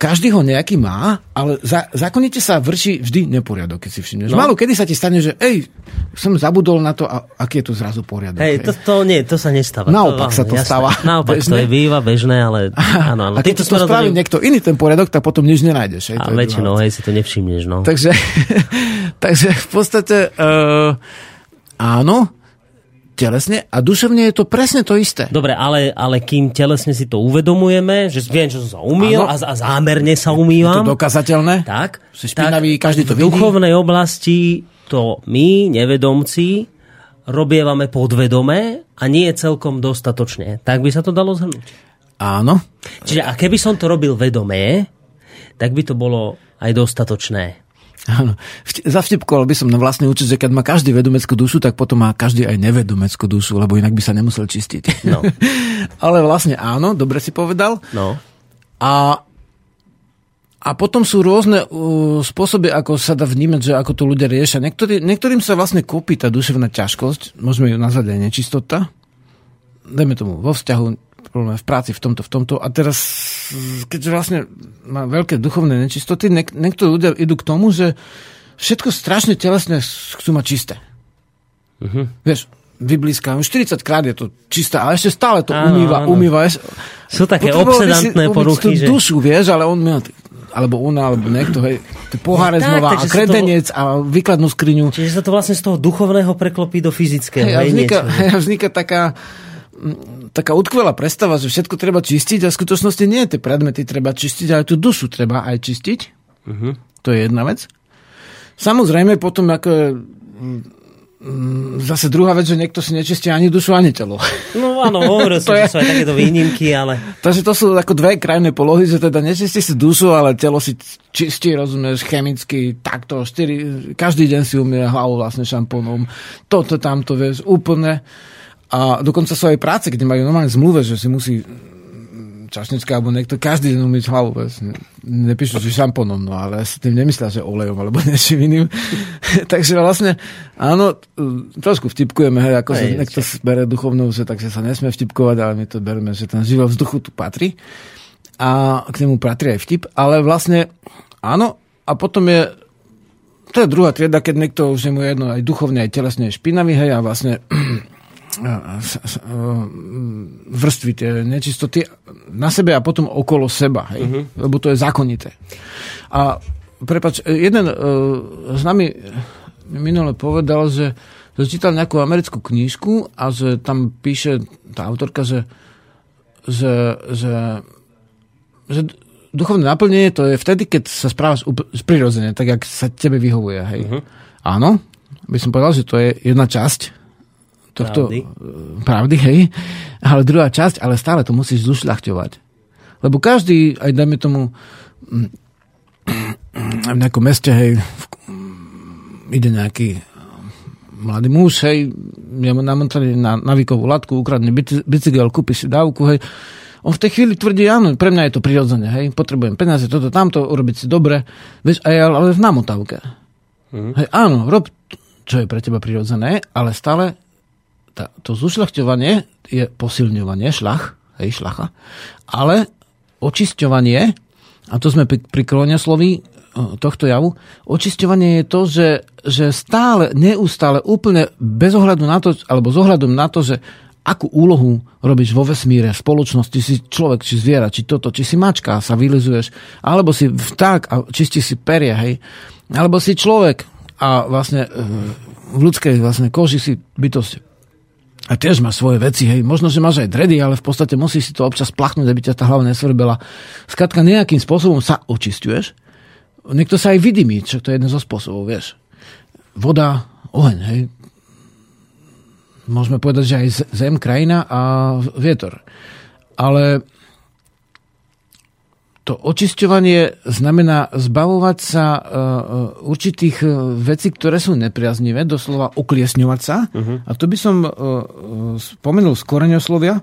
každý ho nejaký má, ale za, zákonite sa vrší vždy neporiadok, keď si všimneš. No. Málo kedy sa ti stane, že ej, som zabudol na to, a, aký je tu zrazu poriadok. Hej, to, to nie, to sa nestáva. Naopak sa to jasné. stáva. Naopak, to Bežné. je býva bežné, ale áno, áno. a keď to spraví smerom niekto iný ten poriadok, tak potom nič nenájdeš. Hej, A to väčšinou, hej, si to nevšimneš, no. Takže, takže v podstate uh, áno, telesne a duševne je to presne to isté. Dobre, ale, ale kým telesne si to uvedomujeme, že viem, že som sa umýl a, a zámerne sa Je umývam, to dokazateľné? tak, Si špinavý, každý to v vidí. duchovnej oblasti to my, nevedomci, robievame podvedome a nie je celkom dostatočne. Tak by sa to dalo zhrnúť. Áno. Čiže a keby som to robil vedomé, tak by to bolo aj dostatočné. Áno. Vti- Zavtipkoval by som na vlastný účet, že keď má každý vedomeckú dušu, tak potom má každý aj nevedomeckú dušu, lebo inak by sa nemusel čistiť. No. Ale vlastne áno, dobre si povedal. No. A, a potom sú rôzne uh, spôsoby, ako sa dá vnímať, že ako to ľudia riešia. Niektorý, niektorým sa vlastne kúpi tá duševná ťažkosť, môžeme ju nazvať aj nečistota. Dajme tomu vo vzťahu, v práci, v tomto, v tomto. A teraz, keď vlastne má veľké duchovné nečistoty, niek- niektorí ľudia idú k tomu, že všetko strašne telesne chcú mať čisté. Uh-huh. Vieš, vyblízka, už 40 krát je to čisté, ale ešte stále to Áno, umýva, áno. umýva. Sú také obsedantné poruchy, že... dušu, vieš, ale on má, alebo ona, alebo niekto, hej, tie poháre Tak, znova a to- kredenec a výkladnú skriňu. Čiže sa to vlastne z toho duchovného preklopí do fyzického. Hej, a hej, vzniká, hej, a vzniká taká, taká utkvelá predstava, že všetko treba čistiť a v skutočnosti nie. Tie predmety treba čistiť, ale tú dušu treba aj čistiť. Mhm. To je jedna vec. Samozrejme potom, ako je, mm, zase druhá vec, že niekto si nečistí ani dušu, ani telo. No áno, hovoril som, že sú aj takéto výnimky, ale... Takže to sú ako dve krajné polohy, že teda nečistí si dušu, ale telo si čistí, rozumieš, chemicky, takto, štyri, každý deň si umie hlavu vlastne šampónom, toto, tamto, vieš, úplne. A dokonca sú aj práce, kde majú normálne zmluve, že si musí čašnička alebo niekto, každý deň umyť hlavu. Nepíšu, že šampónom, no ale si tým nemyslia, že olejom alebo niečím iným. takže vlastne, áno, trošku vtipkujeme, hej, ako sa niekto bere duchovnú, že takže sa nesmie vtipkovať, ale my to bereme, že ten život vzduchu tu patrí. A k nemu patrí aj vtip, ale vlastne, áno, a potom je to je druhá trieda, keď niekto už je mu jedno aj duchovne, aj telesne je špinavý, hej, a vlastne vrstvy, tie nečistoty na sebe a potom okolo seba, hej? Uh-huh. lebo to je zákonité. A prepač, jeden uh, z nami minule povedal, že, že čítal nejakú americkú knížku a že tam píše tá autorka, že, že, že, že duchovné naplnenie to je vtedy, keď sa správaš prirodzene, tak jak sa tebe vyhovuje. Hej. Uh-huh. Áno, by som povedal, že to je jedna časť tohto pravdy. pravdy, hej. Ale druhá časť, ale stále to musíš zušľachťovať. Lebo každý, aj dajme tomu, v nejakom meste, hej, v, ide nejaký mladý muž, hej, je namontaný na navikovú latku, ukradne bicykel, kúpi si dávku, hej, on v tej chvíli tvrdí, áno, pre mňa je to prirodzené, hej, potrebujem peniaze, toto, tamto, urobiť si dobre, vieš, aj ale v namotavke. Mm. Hej, áno, rob, čo je pre teba prirodzené, ale stále tá, to zušľachťovanie je posilňovanie, šlach, hej, šlacha, ale očisťovanie, a to sme pri, pri sloví tohto javu, očisťovanie je to, že, že stále, neustále, úplne bez ohľadu na to, alebo s ohľadom na to, že akú úlohu robíš vo vesmíre, v spoločnosti, si človek, či zviera, či toto, či si mačka, sa vylizuješ, alebo si vták a čistí si peria, hej, alebo si človek a vlastne e, v ľudskej vlastne koži si bytosť a tiež má svoje veci, hej. Možno, že máš aj dredy, ale v podstate musíš si to občas plachnúť, aby ťa tá hlava nesvrbela. Skladka nejakým spôsobom sa očistuješ. Niekto sa aj vydymí, čo to je jeden zo spôsobov, vieš. Voda, oheň, hej. Môžeme povedať, že aj zem, krajina a vietor. Ale to očisťovanie znamená zbavovať sa uh, určitých e, vecí, ktoré sú nepriaznivé, doslova ukliesňovať sa. Uh-huh. A to by som spomenul z koreňoslovia,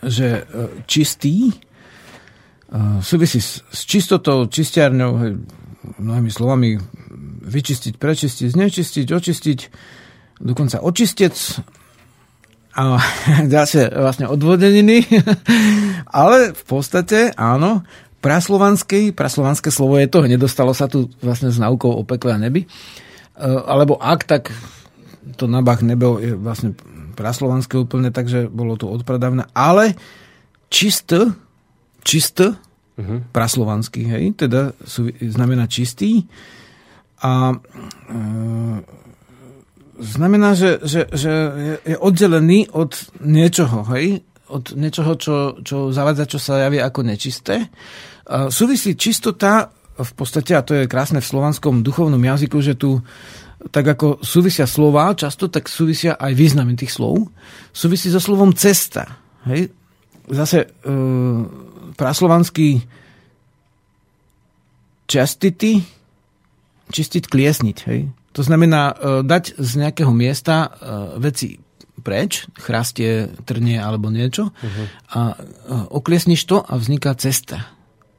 že čistý súvisí s, čistotou, čistiarňou, mnohými slovami vyčistiť, prečistiť, znečistiť, očistiť, dokonca očistec a ďalšie vlastne odvodeniny. Ale v podstate, áno, praslovanský, praslovanské slovo je to, nedostalo sa tu vlastne s naukou o pekle a nebi. E, alebo ak, tak to na Bach nebol je vlastne praslovanské úplne, takže bolo to odpradávne. Ale čist, čist, uh-huh. praslovanský, hej, teda sú, znamená čistý. A e, znamená, že, že, že je oddelený od niečoho, hej? Od niečoho, čo, čo zavádza, čo sa javí ako nečisté. A súvisí čistota v podstate, a to je krásne v slovanskom duchovnom jazyku, že tu tak ako súvisia slova často, tak súvisia aj významy tých slov. Súvisí so slovom cesta. Hej? Zase e, praslovanský častity, čistiť, kliesniť. Hej? To znamená e, dať z nejakého miesta e, veci preč, chrastie, trnie alebo niečo uh-huh. a e, okliesniš to a vzniká cesta.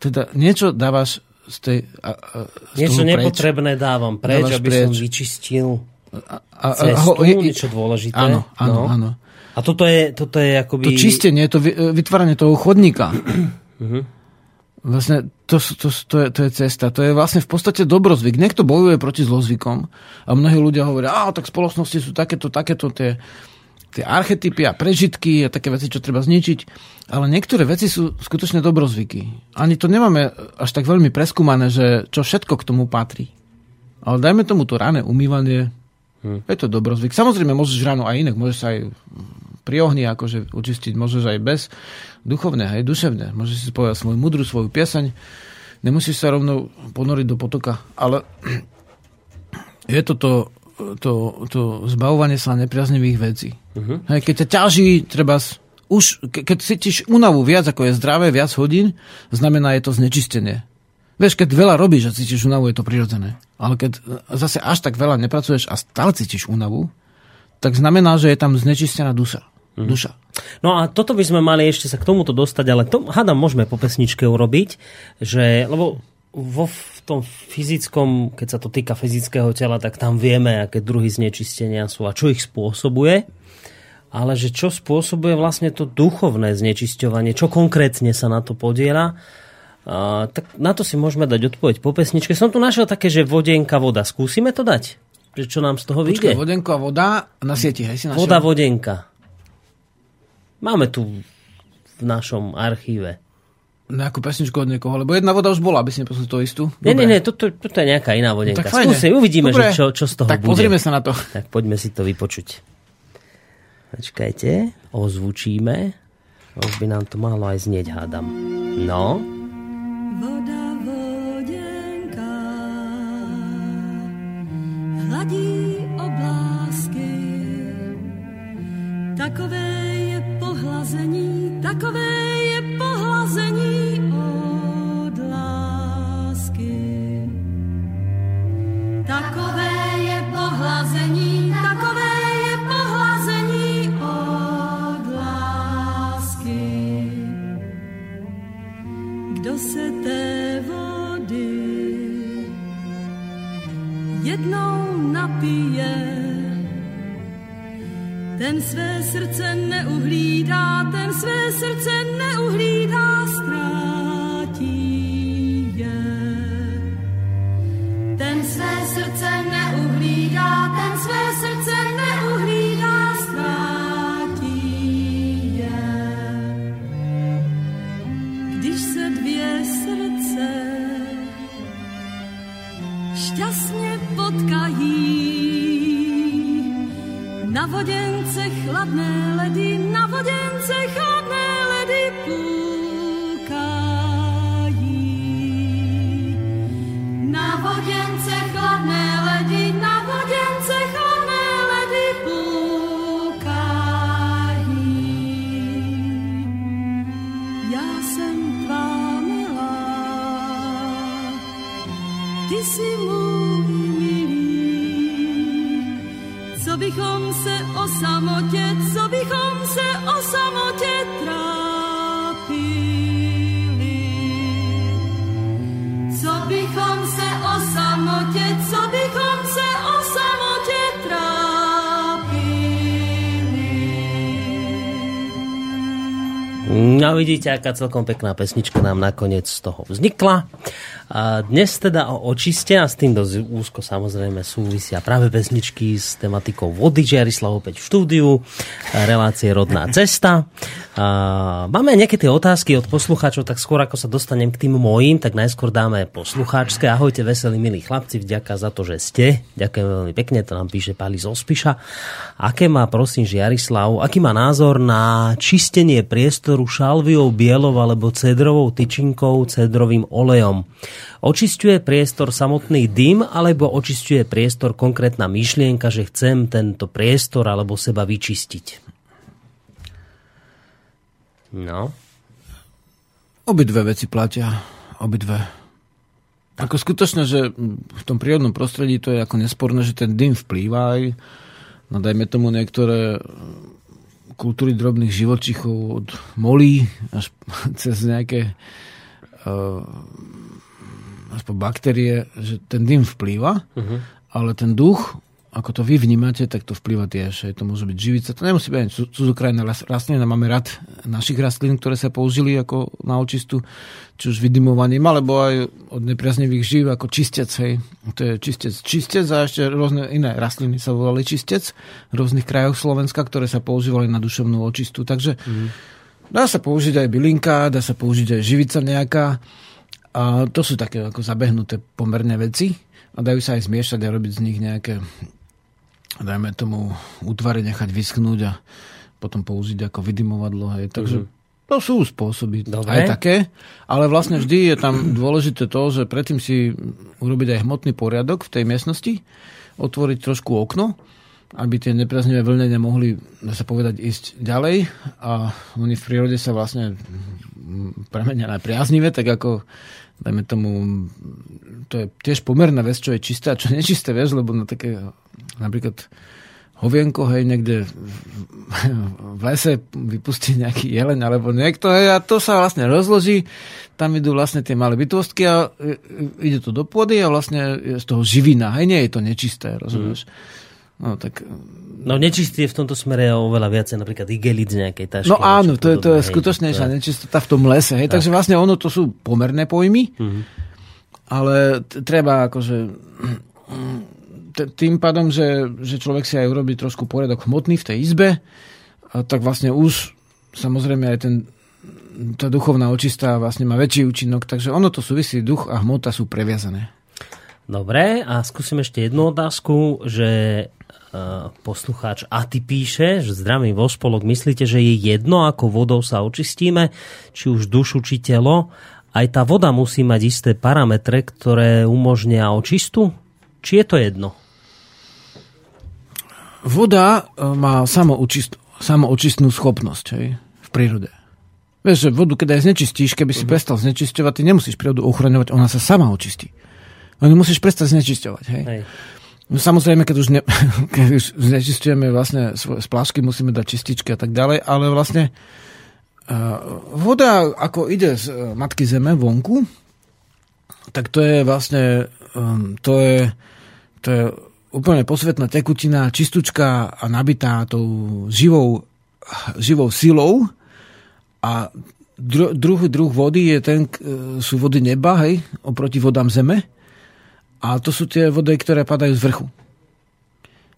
Teda niečo dávaš z tej a, a, z Niečo nepotrebné dávam preč, dávaš aby preč. som vyčistil a, a, cestu, a, je, niečo dôležité. Áno, áno, no. áno. A toto je, toto je akoby... To čistenie, to vytváranie toho chodníka. Uh-huh. Vlastne to, to, to, je, to je cesta. To je vlastne v podstate dobrozvyk. Niekto bojuje proti zlozvykom a mnohí ľudia hovoria, a tak spoločnosti sú takéto, takéto tie, tie archetypy a prežitky a také veci, čo treba zničiť. Ale niektoré veci sú skutočne dobrozvyky. Ani to nemáme až tak veľmi preskúmané, že čo všetko k tomu patrí. Ale dajme tomu to ráne umývanie. Hmm. Je to dobrozvyk. Samozrejme, môžeš ráno aj inak. Môžeš sa aj pri ohni akože učistiť, môžeš aj bez duchovné, aj duševné. Môžeš si povedať svoju mudru, svoju piesaň. Nemusíš sa rovno ponoriť do potoka, ale je toto to, to zbavovanie sa nepriaznivých vecí. Uh-huh. Hej, keď ťa ťaží, treba už, ke, keď cítiš únavu viac, ako je zdravé, viac hodín, znamená je to znečistenie. Vieš, keď veľa robíš a cítiš únavu, je to prirodzené. Ale keď zase až tak veľa nepracuješ a stále cítiš únavu, tak znamená, že je tam znečistená duša. Mhm. duša. No a toto by sme mali ešte sa k tomuto dostať, ale to hádam môžeme po pesničke urobiť, že, lebo vo v tom fyzickom, keď sa to týka fyzického tela, tak tam vieme, aké druhy znečistenia sú a čo ich spôsobuje. Ale že čo spôsobuje vlastne to duchovné znečisťovanie, čo konkrétne sa na to podiela, a, tak na to si môžeme dať odpoveď po pesničke. Som tu našiel také, že vodenka, voda. Skúsime to dať? Že čo nám z toho vyjde? vodenko a voda na sieti, hej, si našiel? Voda, vodenka. Máme tu v našom archíve. Nejakú pesničku od niekoho, lebo jedna voda už bola, aby si neposlal to istú. Nie, nie, nie, toto, toto je nejaká iná vodenka. Tak Skúsi, uvidíme, že čo, čo z toho tak bude. pozrieme sa na to. Tak poďme si to vypočuť. Počkajte, ozvučíme. Už by nám to malo aj znieť, hádam. No. Voda, vodenka, hladí oblásky, takové pohlazení, takové je pohlazení od lásky. Takové je pohlazení, No vidíte, aká celkom pekná pesnička nám nakoniec z toho vznikla. A dnes teda o očiste a s tým dosť úzko samozrejme súvisia práve pesničky s tematikou vody. Žiarislav opäť v štúdiu, relácie Rodná cesta. A máme nejaké tie otázky od poslucháčov, tak skôr ako sa dostanem k tým mojim, tak najskôr dáme poslucháčske. Ahojte, veselí milí chlapci, vďaka za to, že ste. Ďakujem veľmi pekne, to nám píše Pali z Ospiša. Aké má, prosím, Žiarislav, aký má názor na čistenie priestoru šalviou, bielou alebo cedrovou tyčinkou, cedrovým olejom? Očisťuje priestor samotný dym, alebo očisťuje priestor konkrétna myšlienka, že chcem tento priestor alebo seba vyčistiť? No. Obidve veci platia. Obidve. Ako skutočne, že v tom prírodnom prostredí to je ako nesporné, že ten dym vplýva aj no dajme tomu niektoré kultúry drobných živočichov od molí až cez nejaké uh, aspoň baktérie, že ten dym vplýva, uh-huh. ale ten duch, ako to vy vnímate, tak to vplýva tiež. To môže byť živica, to nemusí byť cudzokrajné rastliny. Máme rad našich rastlín, ktoré sa použili ako na očistu, či už vydymovaním, alebo aj od nepriaznivých živ, ako čistec. Hej. To je čistec. Čistec a ešte rôzne iné rastliny sa volali čistec v rôznych krajoch Slovenska, ktoré sa používali na duševnú očistu. Takže uh-huh. dá sa použiť aj bylinka, dá sa použiť aj živica nejaká. A to sú také ako zabehnuté pomerne veci a dajú sa aj zmiešať a robiť z nich nejaké, dajme tomu, útvary nechať vyschnúť a potom použiť ako vydimovadlo. Hej. Takže mm-hmm. To sú spôsoby Dobre. aj také, ale vlastne vždy je tam dôležité to, že predtým si urobiť aj hmotný poriadok v tej miestnosti, otvoriť trošku okno, aby tie nepriaznivé vlnenia mohli, dá sa povedať, ísť ďalej a oni v prírode sa vlastne premenia na priaznivé, tak ako dajme tomu, to je tiež pomerná vec, čo je čisté a čo nečisté, vieš, lebo na také napríklad hovienko, hej, niekde v lese vypustí nejaký jeleň alebo niekto, hej, a to sa vlastne rozloží, tam idú vlastne tie malé bytostky a ide to do pôdy a vlastne je z toho živina, hej, nie je to nečisté, rozumieš. Mm. No, tak... no nečistý je v tomto smere oveľa viacej napríklad igelit z nejakej tašky. No áno, to je, to je skutočnejšia nečistota v tom lese. Hej? Takže vlastne ono to sú pomerné pojmy, mm-hmm. ale t- treba akože t- tým pádom, že, že človek si aj urobí trošku poriadok hmotný v tej izbe, a tak vlastne už samozrejme aj ten tá duchovná očistá vlastne má väčší účinok, takže ono to súvisí, duch a hmota sú previazané. Dobre, a skúsim ešte jednu otázku, že poslucháč a ty píše, že zdravím vo spolok, myslíte, že je jedno, ako vodou sa očistíme, či už dušu, či telo? Aj tá voda musí mať isté parametre, ktoré umožnia očistu? Či je to jedno? Voda e, má samoočist, samoočistnú schopnosť hej, v prírode. Vieš, že vodu, keď aj znečistíš, keby si uh-huh. prestal znečisťovať, ty nemusíš prírodu ochraňovať, ona sa sama očistí. Len musíš prestať znečisťovať. Hej. hej. No samozrejme, keď už, ne, keď už znečistujeme vlastne svoje musíme dať čističky a tak ďalej, ale vlastne uh, voda, ako ide z uh, matky zeme vonku, tak to je vlastne um, to je, to je úplne posvetná tekutina, čistúčka a nabitá tou živou, živou silou. A dru, druhý druh vody je ten, sú vody neba, hej, oproti vodám zeme a to sú tie vody, ktoré padajú z vrchu.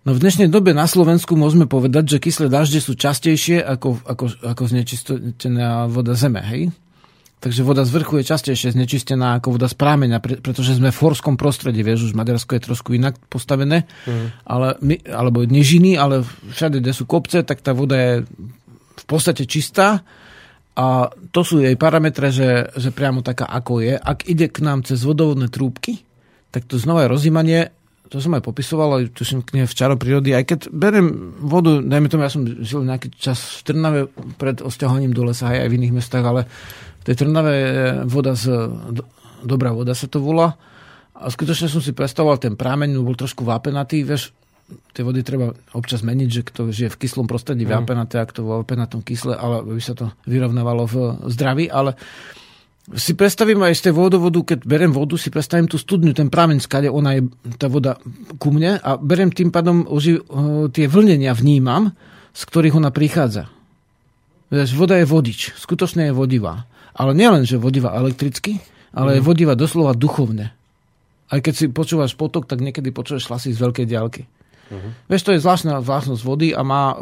No v dnešnej dobe na Slovensku môžeme povedať, že kyslé dažde sú častejšie ako, ako, ako znečistená voda zeme, hej? Takže voda z vrchu je častejšie znečistená ako voda z prámeňa, pretože sme v horskom prostredí, vieš, už Maďarsko je trošku inak postavené, mm. ale my, alebo nežiny, ale všade, kde sú kopce, tak tá voda je v podstate čistá a to sú jej parametre, že, že priamo taká ako je. Ak ide k nám cez vodovodné trúbky, tak to znova rozímanie, to som aj popisoval, aj tuším knihe v Čaro prírody, aj keď berem vodu, dajme tomu, ja som žil nejaký čas v Trnave pred osťahovaním do lesa, aj, v iných mestách, ale v tej Trnave je voda z, do, dobrá voda sa to volá. A skutočne som si predstavoval ten prámeň, bol trošku vápenatý, vieš, tie vody treba občas meniť, že kto žije v kyslom prostredí mm. vápenaté, ak to vápenatom kysle, ale by sa to vyrovnávalo v zdraví, ale uh, si predstavím aj z tej vodovodu, keď berem vodu, si predstavím tú studňu, ten prameň, skade ona je, tá voda ku mne a berem tým pádom, oži, tie vlnenia vnímam, z ktorých ona prichádza. Voda je vodič, skutočne je vodivá. Ale nielen, že vodivá elektricky, ale mm. je mhm. vodivá doslova duchovne. Aj keď si počúvaš potok, tak niekedy počúvaš hlasy z veľkej diaľky. Uh-huh. Vieš, to je zvláštna vlastnosť vody a má,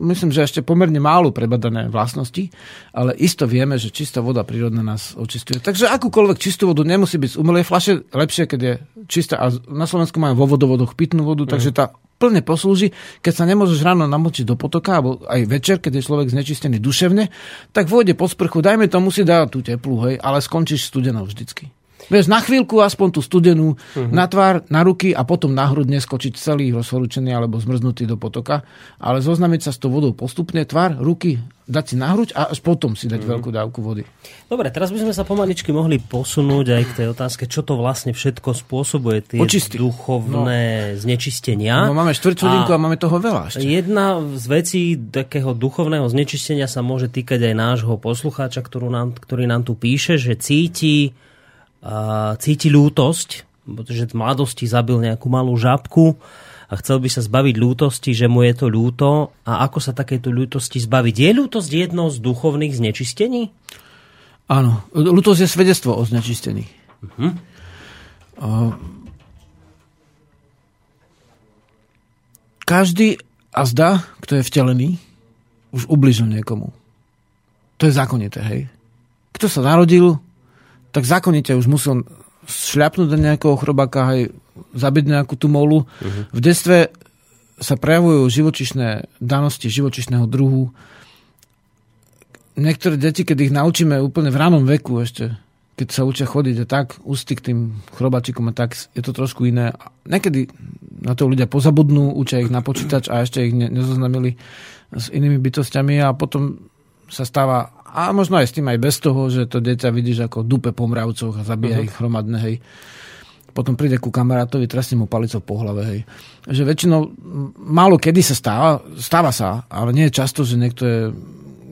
myslím, že ešte pomerne málo prebadané vlastnosti, ale isto vieme, že čistá voda prírodná nás očistuje. Takže akúkoľvek čistú vodu nemusí byť z umelej flaše, lepšie, keď je čistá. A na Slovensku majú vo vodovodoch pitnú vodu, uh-huh. takže tá plne poslúži. Keď sa nemôžeš ráno namočiť do potoka, alebo aj večer, keď je človek znečistený duševne, tak vôjde po sprchu, dajme tomu si dá tú teplú, hej, ale skončíš studenou vždycky. Vieš, na chvíľku aspoň tú studenú uh-huh. na tvár, na ruky a potom na hrud neskočiť celý rozhorúčený alebo zmrznutý do potoka, ale zoznamiť sa s tou vodou postupne, tvár, ruky, dať si na hruď a až potom si dať uh-huh. veľkú dávku vody. Dobre, teraz by sme sa pomaličky mohli posunúť aj k tej otázke, čo to vlastne všetko spôsobuje, tie Očistý. duchovné no. znečistenia. No máme štvrť a, a máme toho veľa ešte. Jedna z vecí takého duchovného znečistenia sa môže týkať aj nášho poslucháča, ktorú nám, ktorý nám tu píše, že cíti cíti ľútosť, pretože v mladosti zabil nejakú malú žabku a chcel by sa zbaviť ľútosti, že mu je to ľúto. A ako sa takéto ľútosti zbaviť? Je ľútosť jedno z duchovných znečistení? Áno, ľútosť je svedectvo o znečistení. Uh-huh. Uh, každý a zda, kto je vtelený, už ubližil niekomu. To je zákonité, hej. Kto sa narodil, tak zákonite už musel šľapnúť do nejakého chrobáka, aj zabiť nejakú tú molu. Uh-huh. V detstve sa prejavujú živočišné danosti živočišného druhu. niektoré deti, keď ich naučíme úplne v ranom veku ešte, keď sa učia chodiť a tak, ústy k tým chrobačikom a tak, je to trošku iné. Niekedy na to ľudia pozabudnú, učia ich na počítač a ešte ich ne, nezoznamili s inými bytostiami a potom sa stáva, a možno aj s tým aj bez toho, že to dieťa vidíš ako dupe po mravcoch a zabíja uh-huh. ich hromadne, hej. Potom príde ku kamarátovi, trestne mu palicou po hlave, hej. Že väčšinou, málo kedy sa stáva, stáva sa, ale nie je často, že niekto je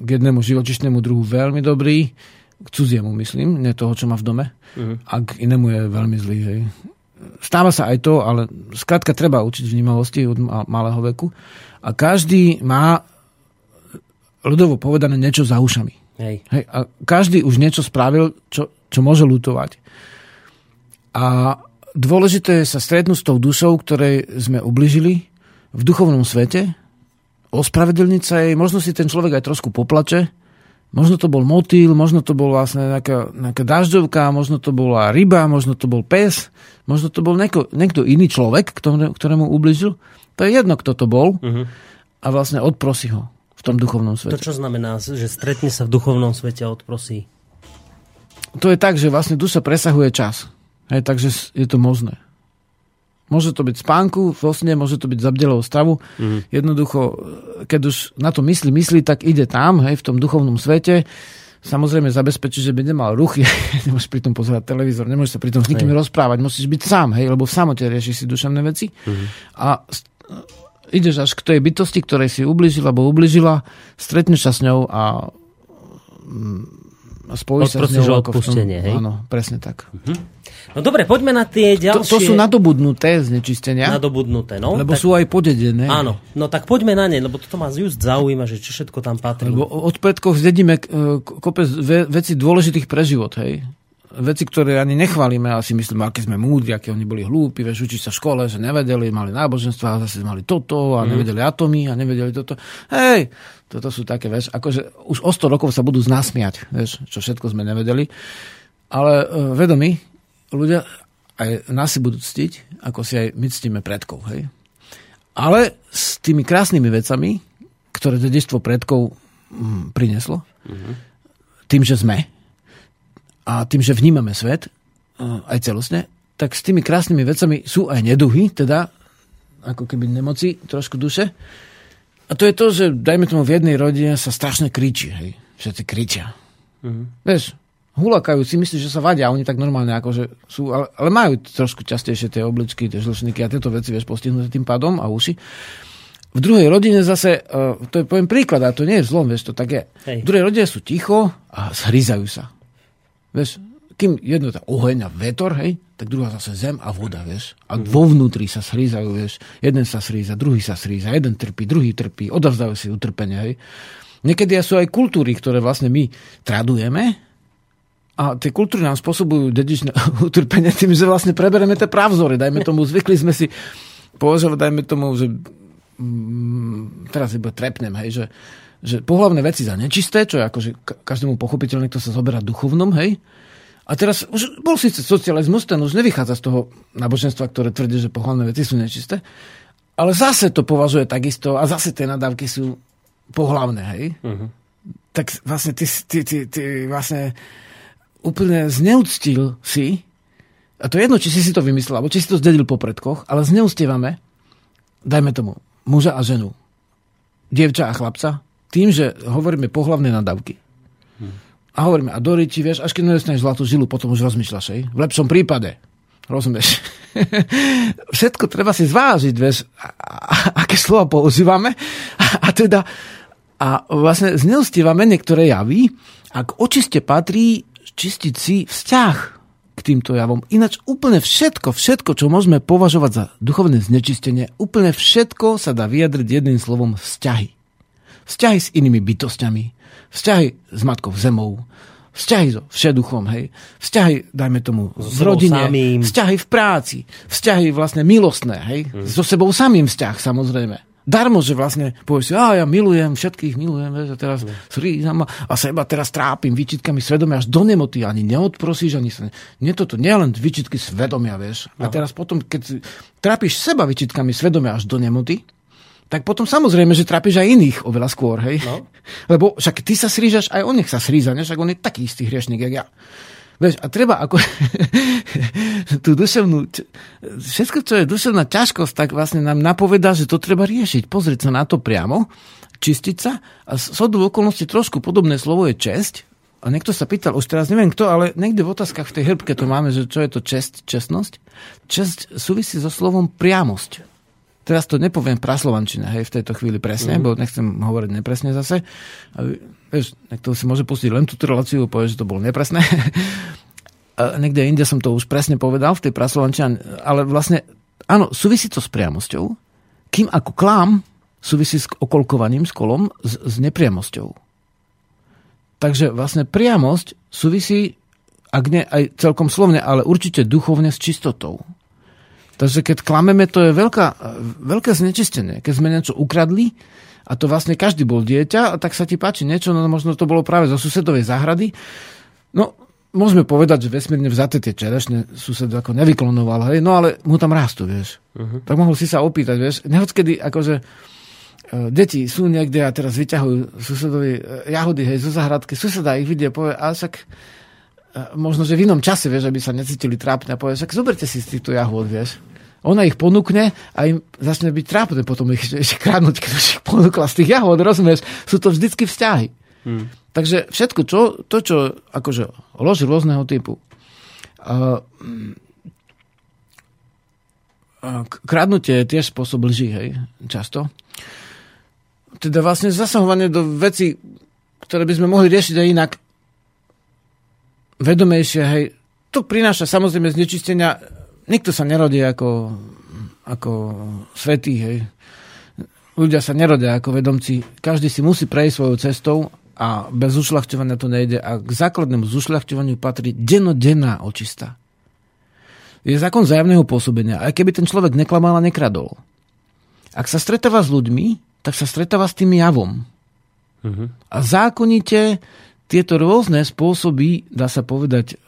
k jednému živočišnému druhu veľmi dobrý, k cudziemu myslím, nie toho, čo má v dome, uh-huh. a k inému je veľmi zlý. Hej. Stáva sa aj to, ale skrátka treba učiť vnímavosti od malého veku. A každý má ľudovo povedané niečo za ušami. Hej. Hej, a každý už niečo spravil, čo, čo môže lutovať. A dôležité je sa stretnúť s tou dušou, ktorej sme ubližili v duchovnom svete, ospravedlniť sa jej, možno si ten človek aj trošku poplače, Možno to bol motýl, možno to bol vlastne nejaká, nejaká dažďovka, možno to bola ryba, možno to bol pes, možno to bol neko, niekto iný človek, ktoré, ktorému ubližil. To je jedno, kto to bol. Uh-huh. A vlastne odprosí ho tom duchovnom svete. To čo znamená, že stretne sa v duchovnom svete a odprosí? To je tak, že vlastne duša presahuje čas. Hej, takže je to možné. Môže to byť spánku, vo sne, môže to byť zabdelou stavu. Mm-hmm. Jednoducho, keď už na to myslí, myslí, tak ide tam, hej, v tom duchovnom svete. Samozrejme zabezpečí, že by nemal ruchy, nemôžeš pri tom pozerať televízor, nemôžeš sa pri tom s nikým hej. rozprávať, musíš byť sám, hej, lebo v samote riešiš si duševné veci. Mm-hmm. A ideš až k tej bytosti, ktorej si ubližila, alebo ubližila, stretneš sa s ňou a spojíš sa s ňou. odpustenie, hej? Áno, presne tak. Mm-hmm. No dobre, poďme na tie ďalšie... To, to sú nadobudnuté znečistenia. Nadobudnuté, no. Lebo tak... sú aj podedené. Áno, no tak poďme na ne, lebo toto ma just zaujíma, že čo všetko tam patrí. Lebo od predkov zdedíme e, kopec veci dôležitých pre život, hej veci, ktoré ani nechválime, ale si myslíme, aké sme múdri, aké oni boli hlúpi, vieš, učiť sa v škole, že nevedeli, mali náboženstvo a zase mali toto a mm. nevedeli atomy a nevedeli toto. Hej, toto sú také, vieš, akože už o 100 rokov sa budú znásmiať, vieš, čo všetko sme nevedeli. Ale uh, vedomí, ľudia aj nás si budú ctiť, ako si aj my ctíme predkov. Hej? Ale s tými krásnymi vecami, ktoré dedičstvo predkov mm, prineslo, mm-hmm. tým, že sme a tým, že vnímame svet, uh, aj celostne, tak s tými krásnymi vecami sú aj neduhy, teda ako keby nemoci trošku duše. A to je to, že dajme tomu v jednej rodine sa strašne kričí. Hej? Všetci kričia. Mm-hmm. Vieš, hulakajú si myslí, že sa vadia, oni tak normálne akože sú, ale, ale majú trošku častejšie tie obličky, tie žlčníky a tieto veci vieš postihnuté tým pádom a uši. V druhej rodine zase, uh, to je poviem príklad, a to nie je zlom, vieš, to tak je. Hej. V druhej rodine sú ticho a zhryzajú sa. Vieš, kým jedno je oheň a vetor, hej, tak druhá zase zem a voda, vieš. A vo vnútri sa srízajú, vieš. Jeden sa sríza, druhý sa sríza, jeden trpí, druhý trpí, odovzdajú si utrpenie, hej. Niekedy sú aj kultúry, ktoré vlastne my tradujeme, a tie kultúry nám spôsobujú dedičné utrpenie tým, že vlastne prebereme tie právzory. Dajme tomu, zvykli sme si považovať, dajme tomu, že mm, teraz iba trepnem, hej, že, že pohlavné veci za nečisté, čo je akože každému pochopiteľné, kto sa zoberá duchovnom, hej. A teraz už bol síce socializmus, ten už nevychádza z toho náboženstva, ktoré tvrdí, že pohlavné veci sú nečisté, ale zase to považuje takisto a zase tie nadávky sú pohlavné, hej. Uh-huh. Tak vlastne ty, ty, ty, ty vlastne úplne zneúctil si, a to je jedno, či si si to vymyslel, alebo či si to zdedil po predkoch, ale zneúctievame, dajme tomu, muža a ženu, dievča a chlapca, tým, že hovoríme pohlavné nadávky. A hovoríme, a Dori, ti vieš, až keď nedostaneš zlatú žilu, potom už rozmýšľaš, hej? V lepšom prípade. Rozumieš? Všetko treba si zvážiť, vieš, aké slova používame. A, teda, a vlastne zneustívame niektoré javy, ak očiste patrí čistiť si vzťah k týmto javom. Ináč úplne všetko, všetko, čo môžeme považovať za duchovné znečistenie, úplne všetko sa dá vyjadriť jedným slovom vzťahy. Vzťahy s inými bytostiami, vzťahy s matkou zemou, vzťahy so všeduchom, hej, vzťahy, dajme tomu, so v rodine, samým. vzťahy v práci, vzťahy vlastne milostné, hej, hmm. so sebou samým vzťah, samozrejme. Darmo, že vlastne povieš si, a ja milujem, všetkých milujem, vieš, a teraz mm. srízam a seba teraz trápim výčitkami svedomia až do nemoty, ani neodprosíš, ani sa... Nie toto, nie len výčitky svedomia, vieš. A teraz potom, keď trápiš seba výčitkami svedomia až do nemoty, tak potom samozrejme, že trápiš aj iných oveľa skôr, hej? No. Lebo však ty sa srížaš, aj on nech sa sríza, ne? však on je taký istý hriešnik, jak ja. Vieš, a treba ako tú duševnú, všetko, čo je duševná ťažkosť, tak vlastne nám napovedá, že to treba riešiť. Pozrieť sa na to priamo, čistiť sa. A sodu v okolnosti trošku podobné slovo je česť. A niekto sa pýtal, už teraz neviem kto, ale niekde v otázkach v tej hrbke to máme, že čo je to čest, čestnosť. Česť súvisí so slovom priamosť Teraz to nepoviem praslovančine, hej, v tejto chvíli presne, mm. bo nechcem hovoriť nepresne zase. A, vieš, niekto si môže pustiť len túto reláciu, povie, že to bolo nepresné. a niekde inde som to už presne povedal v tej praslovančine, ale vlastne, áno, súvisí to s priamosťou, kým ako klám súvisí s okolkovaním, s kolom, s, s nepriamosťou. Takže vlastne priamosť súvisí, ak nie aj celkom slovne, ale určite duchovne s čistotou. Takže keď klameme, to je veľká, veľké znečistenie. Keď sme niečo ukradli, a to vlastne každý bol dieťa, a tak sa ti páči niečo, no možno to bolo práve zo susedovej záhrady. No, môžeme povedať, že vesmírne vzaté tie čerešne sused ako nevyklonoval, hej, no ale mu tam rastú, vieš. Uh-huh. Tak mohol si sa opýtať, vieš. Nehockedy, akože uh, deti sú niekde a teraz vyťahujú susedovi uh, jahody, hej, zo záhradky, suseda ich vidie, povie, a však možno, že v inom čase, vieš, aby sa necítili trápne a povie, však zoberte si z týchto jahôd, vieš. Ona ich ponúkne a im začne byť trápne potom ich ešte kradnúť, keď ich ponúkla z tých jahôd, rozumieš? Sú to vždycky vzťahy. Hmm. Takže všetko, čo, to, čo akože lož rôzneho typu. Uh, kradnutie je tiež spôsob lží, hej, často. Teda vlastne zasahovanie do veci, ktoré by sme mohli riešiť aj inak, vedomejšie, hej, to prináša samozrejme znečistenia. Nikto sa nerodí ako, ako svetý, hej. Ľudia sa nerodia ako vedomci. Každý si musí prejsť svojou cestou a bez ušľachťovania to nejde. A k základnému zušľachťovaniu patrí denodenná očista. Je zákon zájavného pôsobenia. Aj keby ten človek neklamal a nekradol. Ak sa stretáva s ľuďmi, tak sa stretáva s tým javom. Uh-huh. A zákonite tieto rôzne spôsoby, dá sa povedať,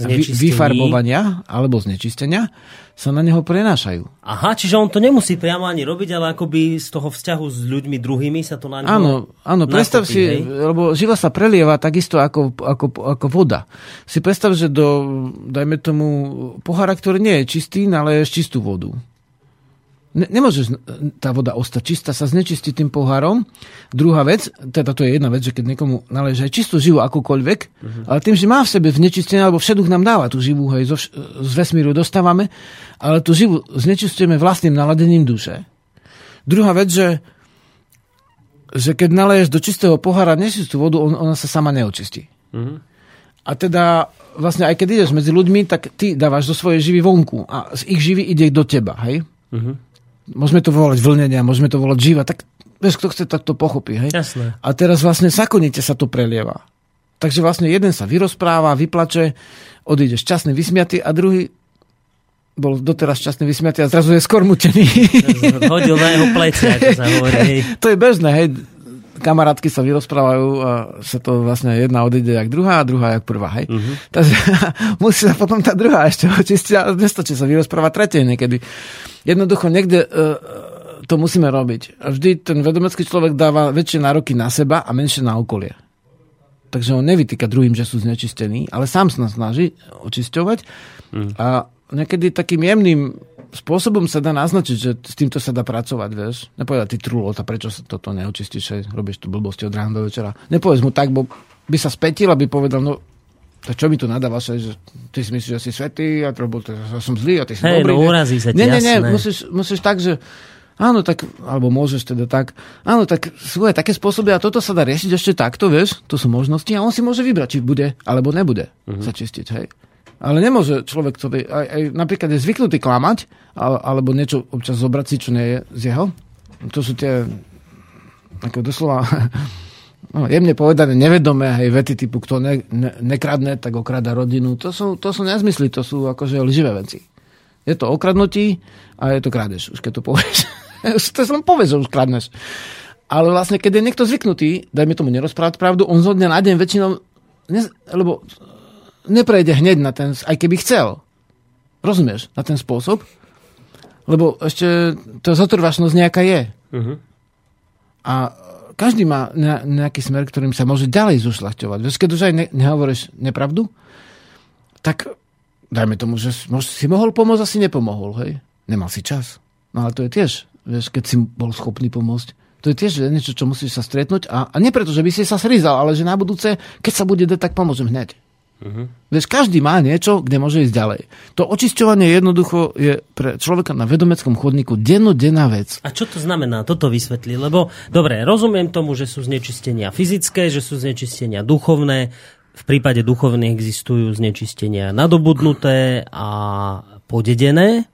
vyfarbovania alebo znečistenia sa na neho prenášajú. Aha, čiže on to nemusí priamo ani robiť, ale akoby z toho vzťahu s ľuďmi druhými sa to na neho Áno, áno predstav si, hej? lebo živa sa prelieva takisto ako, ako, ako voda. Si predstav, že do, dajme tomu, pohára, ktorý nie je čistý, ale je čistú vodu. Ne, nemôže tá voda ostať čistá, sa znečistí tým pohárom. Druhá vec, teda to je jedna vec, že keď niekomu naleží aj čistú živú akúkoľvek, uh-huh. ale tým, že má v sebe znečistenie, alebo všetok nám dáva tú živú, hej, zo, z vesmíru dostávame, ale tú živú znečistujeme vlastným naladením duše. Druhá vec, že, že keď naleješ do čistého pohára nečistú vodu, on, ona sa sama neočistí. Uh-huh. A teda vlastne aj keď ideš medzi ľuďmi, tak ty dávaš do svojej živy vonku a z ich živy ide do teba, hej? Uh-huh môžeme to volať vlnenia, môžeme to volať živa, tak vieš, kto chce, tak to pochopí. Hej? Jasné. A teraz vlastne sakonite sa to prelieva. Takže vlastne jeden sa vyrozpráva, vyplače, odíde šťastný, vysmiatý a druhý bol doteraz šťastný, vysmiatý a zrazu je skormutený. Hodil na jeho pleci, ako sa hovorí. to je bežné, hej. Kamarátky sa vyrozprávajú a sa to vlastne jedna odíde jak druhá a druhá jak prvá, hej. Uh-huh. Takže musí sa potom tá druhá ešte očistiť a nestačí sa vyrozprávať tretie niekedy. Jednoducho niekde uh, to musíme robiť. A vždy ten vedomecký človek dáva väčšie nároky na seba a menšie na okolie. Takže on nevytýka druhým, že sú znečistení, ale sám sa snaží očisťovať. Mm. A niekedy takým jemným spôsobom sa dá naznačiť, že s týmto sa dá pracovať, vieš. Nepovedať, ty trulota, prečo sa toto neočistíš, robíš tu blbosti od rána do večera. Nepovedz mu tak, bo by sa spätil, aby povedal, no tak čo mi tu nadávaš, že ty si myslíš, že si svetý a to, ja som zlý a ty si hey, dobrý. No, urazí sa ti, nie, nie, nie, musíš, musíš tak, že áno, tak, alebo môžeš teda tak, áno, tak sú aj také spôsoby a toto sa dá riešiť ešte takto, vieš, to sú možnosti a on si môže vybrať, či bude, alebo nebude uh-huh. sa čistiť, hej. Ale nemôže človek, ktorý aj, aj napríklad je zvyknutý klamať, alebo niečo občas zobrať si, čo nie je z jeho. To sú tie, ako doslova, no, jemne povedané, nevedomé hej, vety typu, kto ne, ne, nekradne, tak okrada rodinu. To sú, to sú nezmysly, to sú akože lživé veci. Je to okradnutí a je to krádež, už keď to povieš. to sa povieš, že už kradneš. Ale vlastne, keď je niekto zvyknutý, daj mi tomu nerozprávať pravdu, on zo dňa na deň väčšinou, lebo neprejde hneď na ten, aj keby chcel. Rozumieš? Na ten spôsob. Lebo ešte tá zotrvačnosť nejaká je. Uh-huh. A každý má nejaký smer, ktorým sa môže ďalej zušľachťovať. Veď keď už aj ne, nehovoríš nepravdu, tak dajme tomu, že si mohol pomôcť, asi nepomohol, hej? Nemal si čas. No ale to je tiež, vieš, keď si bol schopný pomôcť, to je tiež niečo, čo musíš sa stretnúť a, a nie preto, že by si sa srizal, ale že na budúce, keď sa bude dať, tak pomôžem hneď. Uh-huh. Vieš, každý má niečo, kde môže ísť ďalej. To očisťovanie jednoducho je pre človeka na vedomeckom chodníku dennodenná vec. A čo to znamená? Toto vysvetli. Lebo, dobre, rozumiem tomu, že sú znečistenia fyzické, že sú znečistenia duchovné. V prípade duchovných existujú znečistenia nadobudnuté a podedené.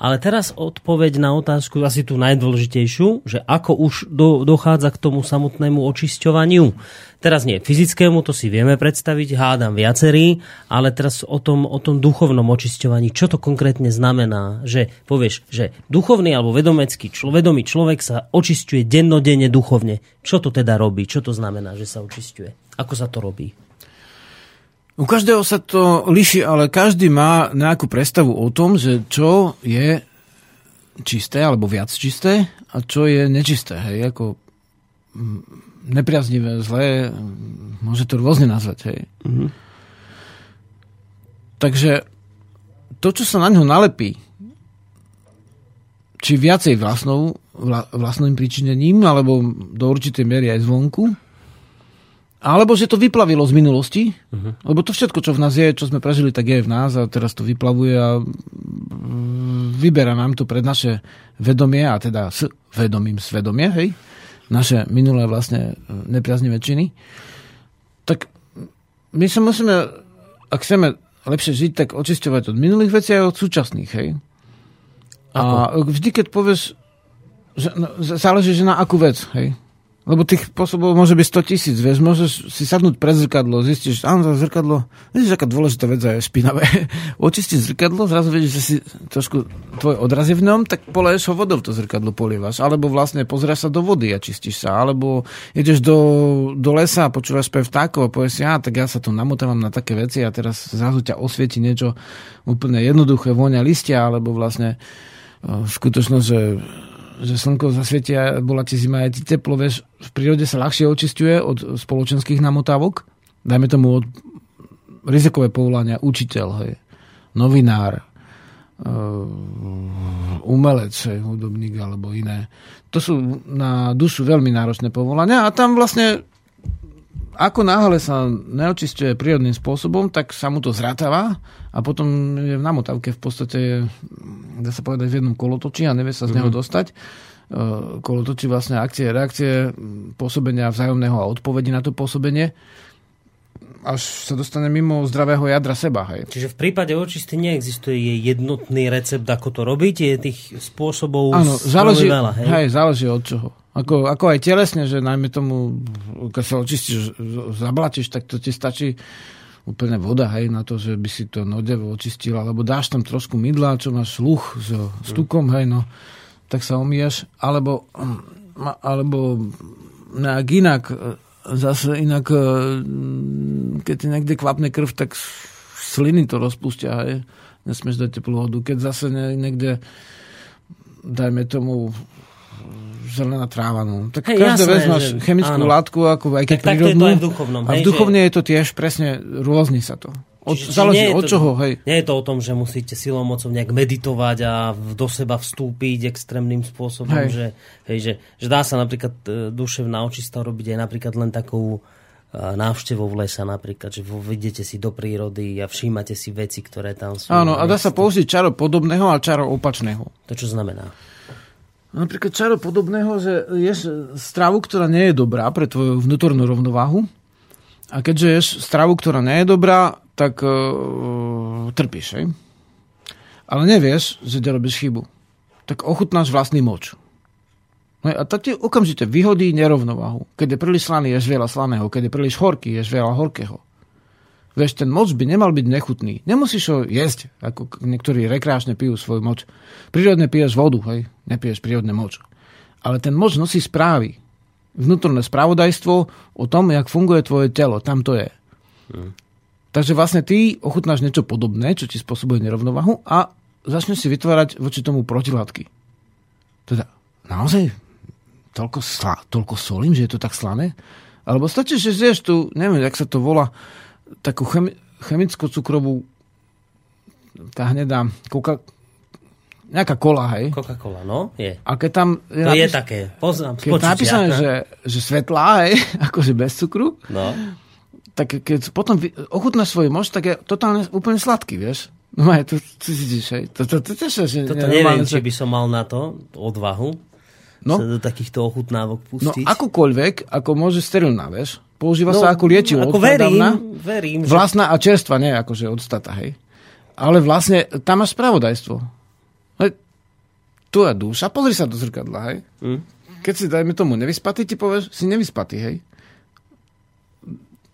Ale teraz odpoveď na otázku, asi tú najdôležitejšiu, že ako už do, dochádza k tomu samotnému očisťovaniu. Teraz nie fyzickému, to si vieme predstaviť, hádam viacerí, ale teraz o tom, o tom duchovnom očisťovaní. Čo to konkrétne znamená? Že povieš, že duchovný alebo vedomecký, člo, vedomý človek sa očisťuje dennodenne duchovne. Čo to teda robí? Čo to znamená, že sa očisťuje? Ako sa to robí? U každého sa to liší, ale každý má nejakú predstavu o tom, že čo je čisté alebo viac čisté a čo je nečisté. Hej, ako mm, nepriaznivé, zlé, mm, môže to rôzne nazvať. Hej. Mm-hmm. Takže to, čo sa na ňo nalepí, či viacej vlastnou, vlastným príčinením, alebo do určitej miery aj zvonku, alebo že to vyplavilo z minulosti, uh-huh. lebo to všetko, čo v nás je, čo sme prežili, tak je v nás a teraz to vyplavuje a mm, vyberá nám to pred naše vedomie, a teda s vedomím svedomie, hej, naše minulé vlastne e, nepriaznivé činy. Tak my sa musíme, ak chceme lepšie žiť, tak očisťovať od minulých vecí a od súčasných, hej. A Ako? vždy, keď povieš, že, no, záleží, že na akú vec, hej. Lebo tých spôsobov môže byť 100 tisíc, vieš, môžeš si sadnúť pred zrkadlo, zistíš, áno, to zrkadlo, vidíš, aká dôležitá vec je špinavé. Očistiť zrkadlo, zrazu vidíš, že si trošku tvoj odraz je v ňom, tak poleješ ho vodou to zrkadlo polievaš, alebo vlastne pozrieš sa do vody a čistíš sa, alebo ideš do, do lesa a počúvaš spev vtákov a povieš si, á, tak ja sa tu namotávam na také veci a teraz zrazu ťa osvieti niečo úplne jednoduché, vonia listia, alebo vlastne v skutočnosť, že že slnko zasvietia, bola ti zima, je ti teplo, vieš, v prírode sa ľahšie očistuje od spoločenských namotávok. Dajme tomu od rizikové povolania, učiteľ, hej, novinár, uh, umelec, hudobník alebo iné. To sú na dušu veľmi náročné povolania a tam vlastne ako náhle sa neočistuje prírodným spôsobom, tak sa mu to zratáva a potom je v namotavke v podstate, dá sa povedať, v jednom kolotočí a nevie sa z neho mm-hmm. dostať. E, kolotočí vlastne akcie, reakcie, pôsobenia vzájomného a odpovedi na to pôsobenie až sa dostane mimo zdravého jadra seba. Hej. Čiže v prípade očisty neexistuje jednotný recept, ako to robiť, je tých spôsobov Áno, záleží, veľa. Hej? hej, záleží od čoho. Ako, ako aj telesne, že najmä tomu, keď sa očistíš, zablatíš, tak to ti stačí úplne voda, hej, na to, že by si to nodevo očistil, alebo dáš tam trošku mydla, čo máš sluch s stukom, hej, no, tak sa omíjaš, alebo, alebo nejak inak, zase inak, keď ti niekde kvapne krv, tak sliny to rozpustia, hej, nesmieš dať teplú vodu. Keď zase niekde, dajme tomu, zelená tráva. No. Tak hey, každé vec máš že... chemickú áno. látku, ako aj keď tak, prírodnú. Tak to je to aj v duchovnom. A v duchovne že... je to tiež presne rôzni sa to. Od, Čiže, záleží od to, čoho, hej. Nie je to o tom, že musíte silou mocou nejak meditovať a do seba vstúpiť extrémnym spôsobom, hej. Že, hej, že, že dá sa napríklad e, duševná očista robiť aj napríklad len takú e, návštevou v lesa napríklad, že vidíte si do prírody a všímate si veci, ktoré tam sú. Áno, a dá sa použiť čaro podobného a čaro opačného. To čo znamená? Napríklad čaro podobného, že ješ stravu, ktorá nie je dobrá pre tvoju vnútornú rovnováhu a keďže ješ stravu, ktorá nie je dobrá, tak uh, trpíš. Hej? Ale nevieš, že ťa robíš chybu. Tak ochutnáš vlastný moč. No a to ti okamžite vyhodí nerovnováhu. Keď je príliš slaný, ješ veľa slaného. Keď je príliš horký, ješ veľa horkého. Vieš, ten moč by nemal byť nechutný. Nemusíš ho jesť, ako niektorí rekreačne pijú svoj moč. Prírodne piješ vodu, hej, nepiješ prírodne moč. Ale ten moč nosí správy. Vnútorné spravodajstvo o tom, jak funguje tvoje telo. Tam to je. Hmm. Takže vlastne ty ochutnáš niečo podobné, čo ti spôsobuje nerovnovahu a začne si vytvárať voči tomu protilátky. Teda, naozaj toľko, sla, toľko solím, že je to tak slané? Alebo stačí, že zješ tu, neviem, jak sa to volá, takú chemi, chemicko-cukrovú tá hnedá coca, nejaká kola, hej? Coca-Cola, no, je. A keď tam... Je to napis- je také, poznám, Keď je napísané, že, že svetlá, hej, akože bez cukru, No, tak keď potom ochutnáš svoj mož, tak je totálne úplne sladký, vieš? No aj, to, to cítiš, hej? To, to, to, to, to, že toto neviem, či že- by som mal na to odvahu No. sa do takýchto ochutnávok No pustiť. akúkoľvek, ako môže sterilná, vieš? Používa sa ako liečivo. ako verím, verím, že Vlastná a čerstva, nie akože od stata, hej. Ale vlastne tam máš spravodajstvo. Hej, tvoja duša, pozri sa do zrkadla, hej. Hm. Keď si, dajme tomu, nevyspatý, ti povieš, si nevyspatý, hej.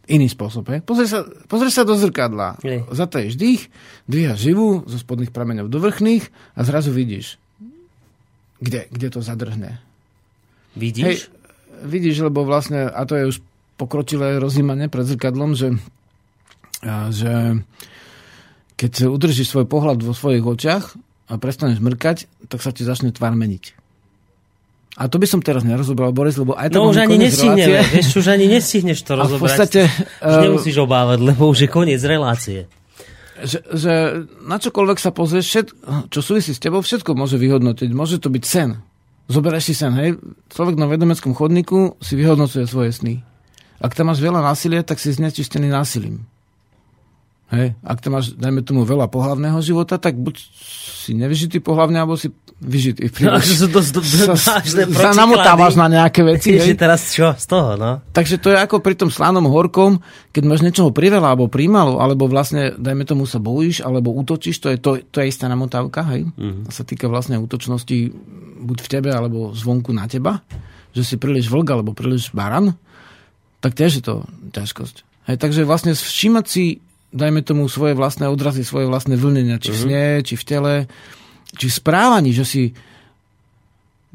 Iný spôsob, hej. Pozri sa, pozri sa do zrkadla. Zataješ dých, dvíhaš živú zo spodných prameňov do vrchných a zrazu vidíš, kde, kde to zadrhne. vidíš? Hej, vidíš, lebo vlastne, a to je už pokročilé rozímanie pred zrkadlom, že, že keď udržíš svoj pohľad vo svojich očiach a prestaneš mrkať, tak sa ti začne tvár meniť. A to by som teraz nerozobral, Boris, lebo aj tak No už ani nestihneme, vieš, už ani nestihneš to A v rozobrať. podstate, Už eh, nemusíš obávať, lebo už je koniec relácie. že, že na čokoľvek sa pozrieš, všet, čo súvisí s tebou, všetko môže vyhodnotiť. Môže to byť sen. Zoberieš si sen, hej? Človek na vedomeckom chodníku si vyhodnocuje svoje sny. Ak tam máš veľa násilia, tak si znečistený násilím. Hej? Ak tam máš, dajme tomu, veľa pohlavného života, tak buď si nevyžitý pohlavne, alebo si vyžitý. No, to sú dosť do- sa, vážne sa namotávaš na nejaké veci. Že Hej? teraz čo z toho, no? Takže to je ako pri tom slanom horkom, keď máš niečoho priveľa alebo prímalo, alebo vlastne, dajme tomu, sa bojíš, alebo útočíš, to je, to, to je istá namotávka, hej? Mm-hmm. sa týka vlastne útočnosti buď v tebe, alebo zvonku na teba, že si príliš vlk, alebo príliš baran, tak tiež je to ťažkosť. Hej, takže vlastne všímať si, dajme tomu, svoje vlastné odrazy, svoje vlastné vlnenia, či v sne, či v tele, či v správaní, že si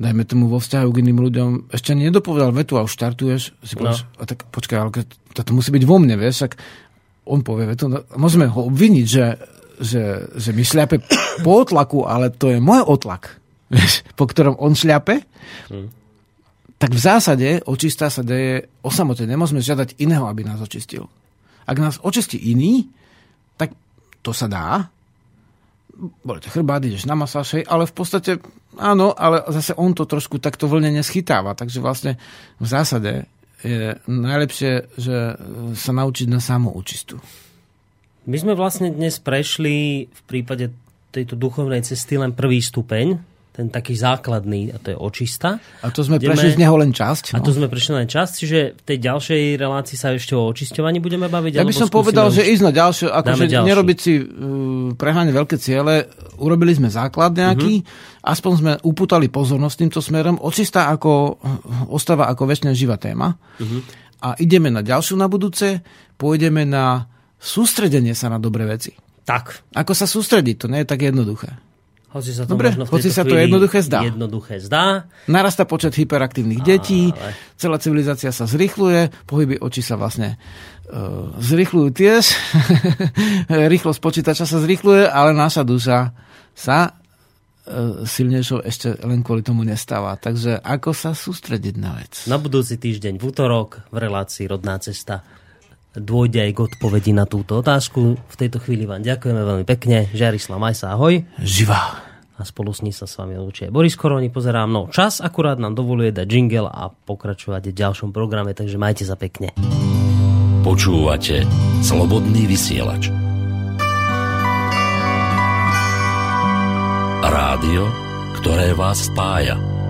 dajme tomu vo vzťahu k iným ľuďom, ešte nedopovedal vetu a už štartuješ, si povieš, a tak počkaj, ale toto musí byť vo mne, vieš, ak on povie vetu, no, môžeme ho obviniť, že, že, že mi šľape po otlaku, ale to je môj otlak, vieš, po ktorom on šľape, tak v zásade očistá sa deje o samote. Nemôžeme žiadať iného, aby nás očistil. Ak nás očistí iný, tak to sa dá. Bolete chrbát, ideš na masáž, ale v podstate áno, ale zase on to trošku takto vlne neschytáva. Takže vlastne v zásade je najlepšie, že sa naučiť na samoučistu. My sme vlastne dnes prešli v prípade tejto duchovnej cesty len prvý stupeň, ten taký základný, a to je očista. A to sme prešli z neho len časť. A No. to sme prešli len čas, čiže v tej ďalšej relácii sa ešte o očisťovaní budeme baviť? Ja by som povedal, že ísť na ďalšie, akože nerobiť si uh, prehľadne veľké ciele, urobili sme základ nejaký, Mhm. aspoň sme upútali pozornosť týmto smerom, očistá ako, ostáva ako väčšina živá téma Mhm. a ideme na ďalšiu na budúce, pôjdeme na sústredenie sa na dobré veci. Tak, Ako sa sústrediť, to nie je tak jednoduché. Hoci sa to Dobre, možno hoci sa to jednoduché zdá. Jednoduché zdá. Narasta počet hyperaktívnych detí, Ale- celá civilizácia sa zrýchluje, pohyby očí sa vlastne uh, zrýchľujú tiež, rýchlosť počítača sa zrýchluje, ale naša duša sa uh, silnejšou ešte len kvôli tomu nestáva. Takže ako sa sústrediť na vec? Na budúci týždeň v útorok v relácii Rodná cesta dôjde aj k odpovedi na túto otázku. V tejto chvíli vám ďakujeme veľmi pekne. Žarislav Majsa, ahoj. Živá. A spolu s ní sa s vami lúči Boris Koroni. Pozerám, no čas akurát nám dovoluje dať jingle a pokračovať v ďalšom programe, takže majte sa pekne. Počúvate Slobodný vysielač. Rádio, ktoré vás spája.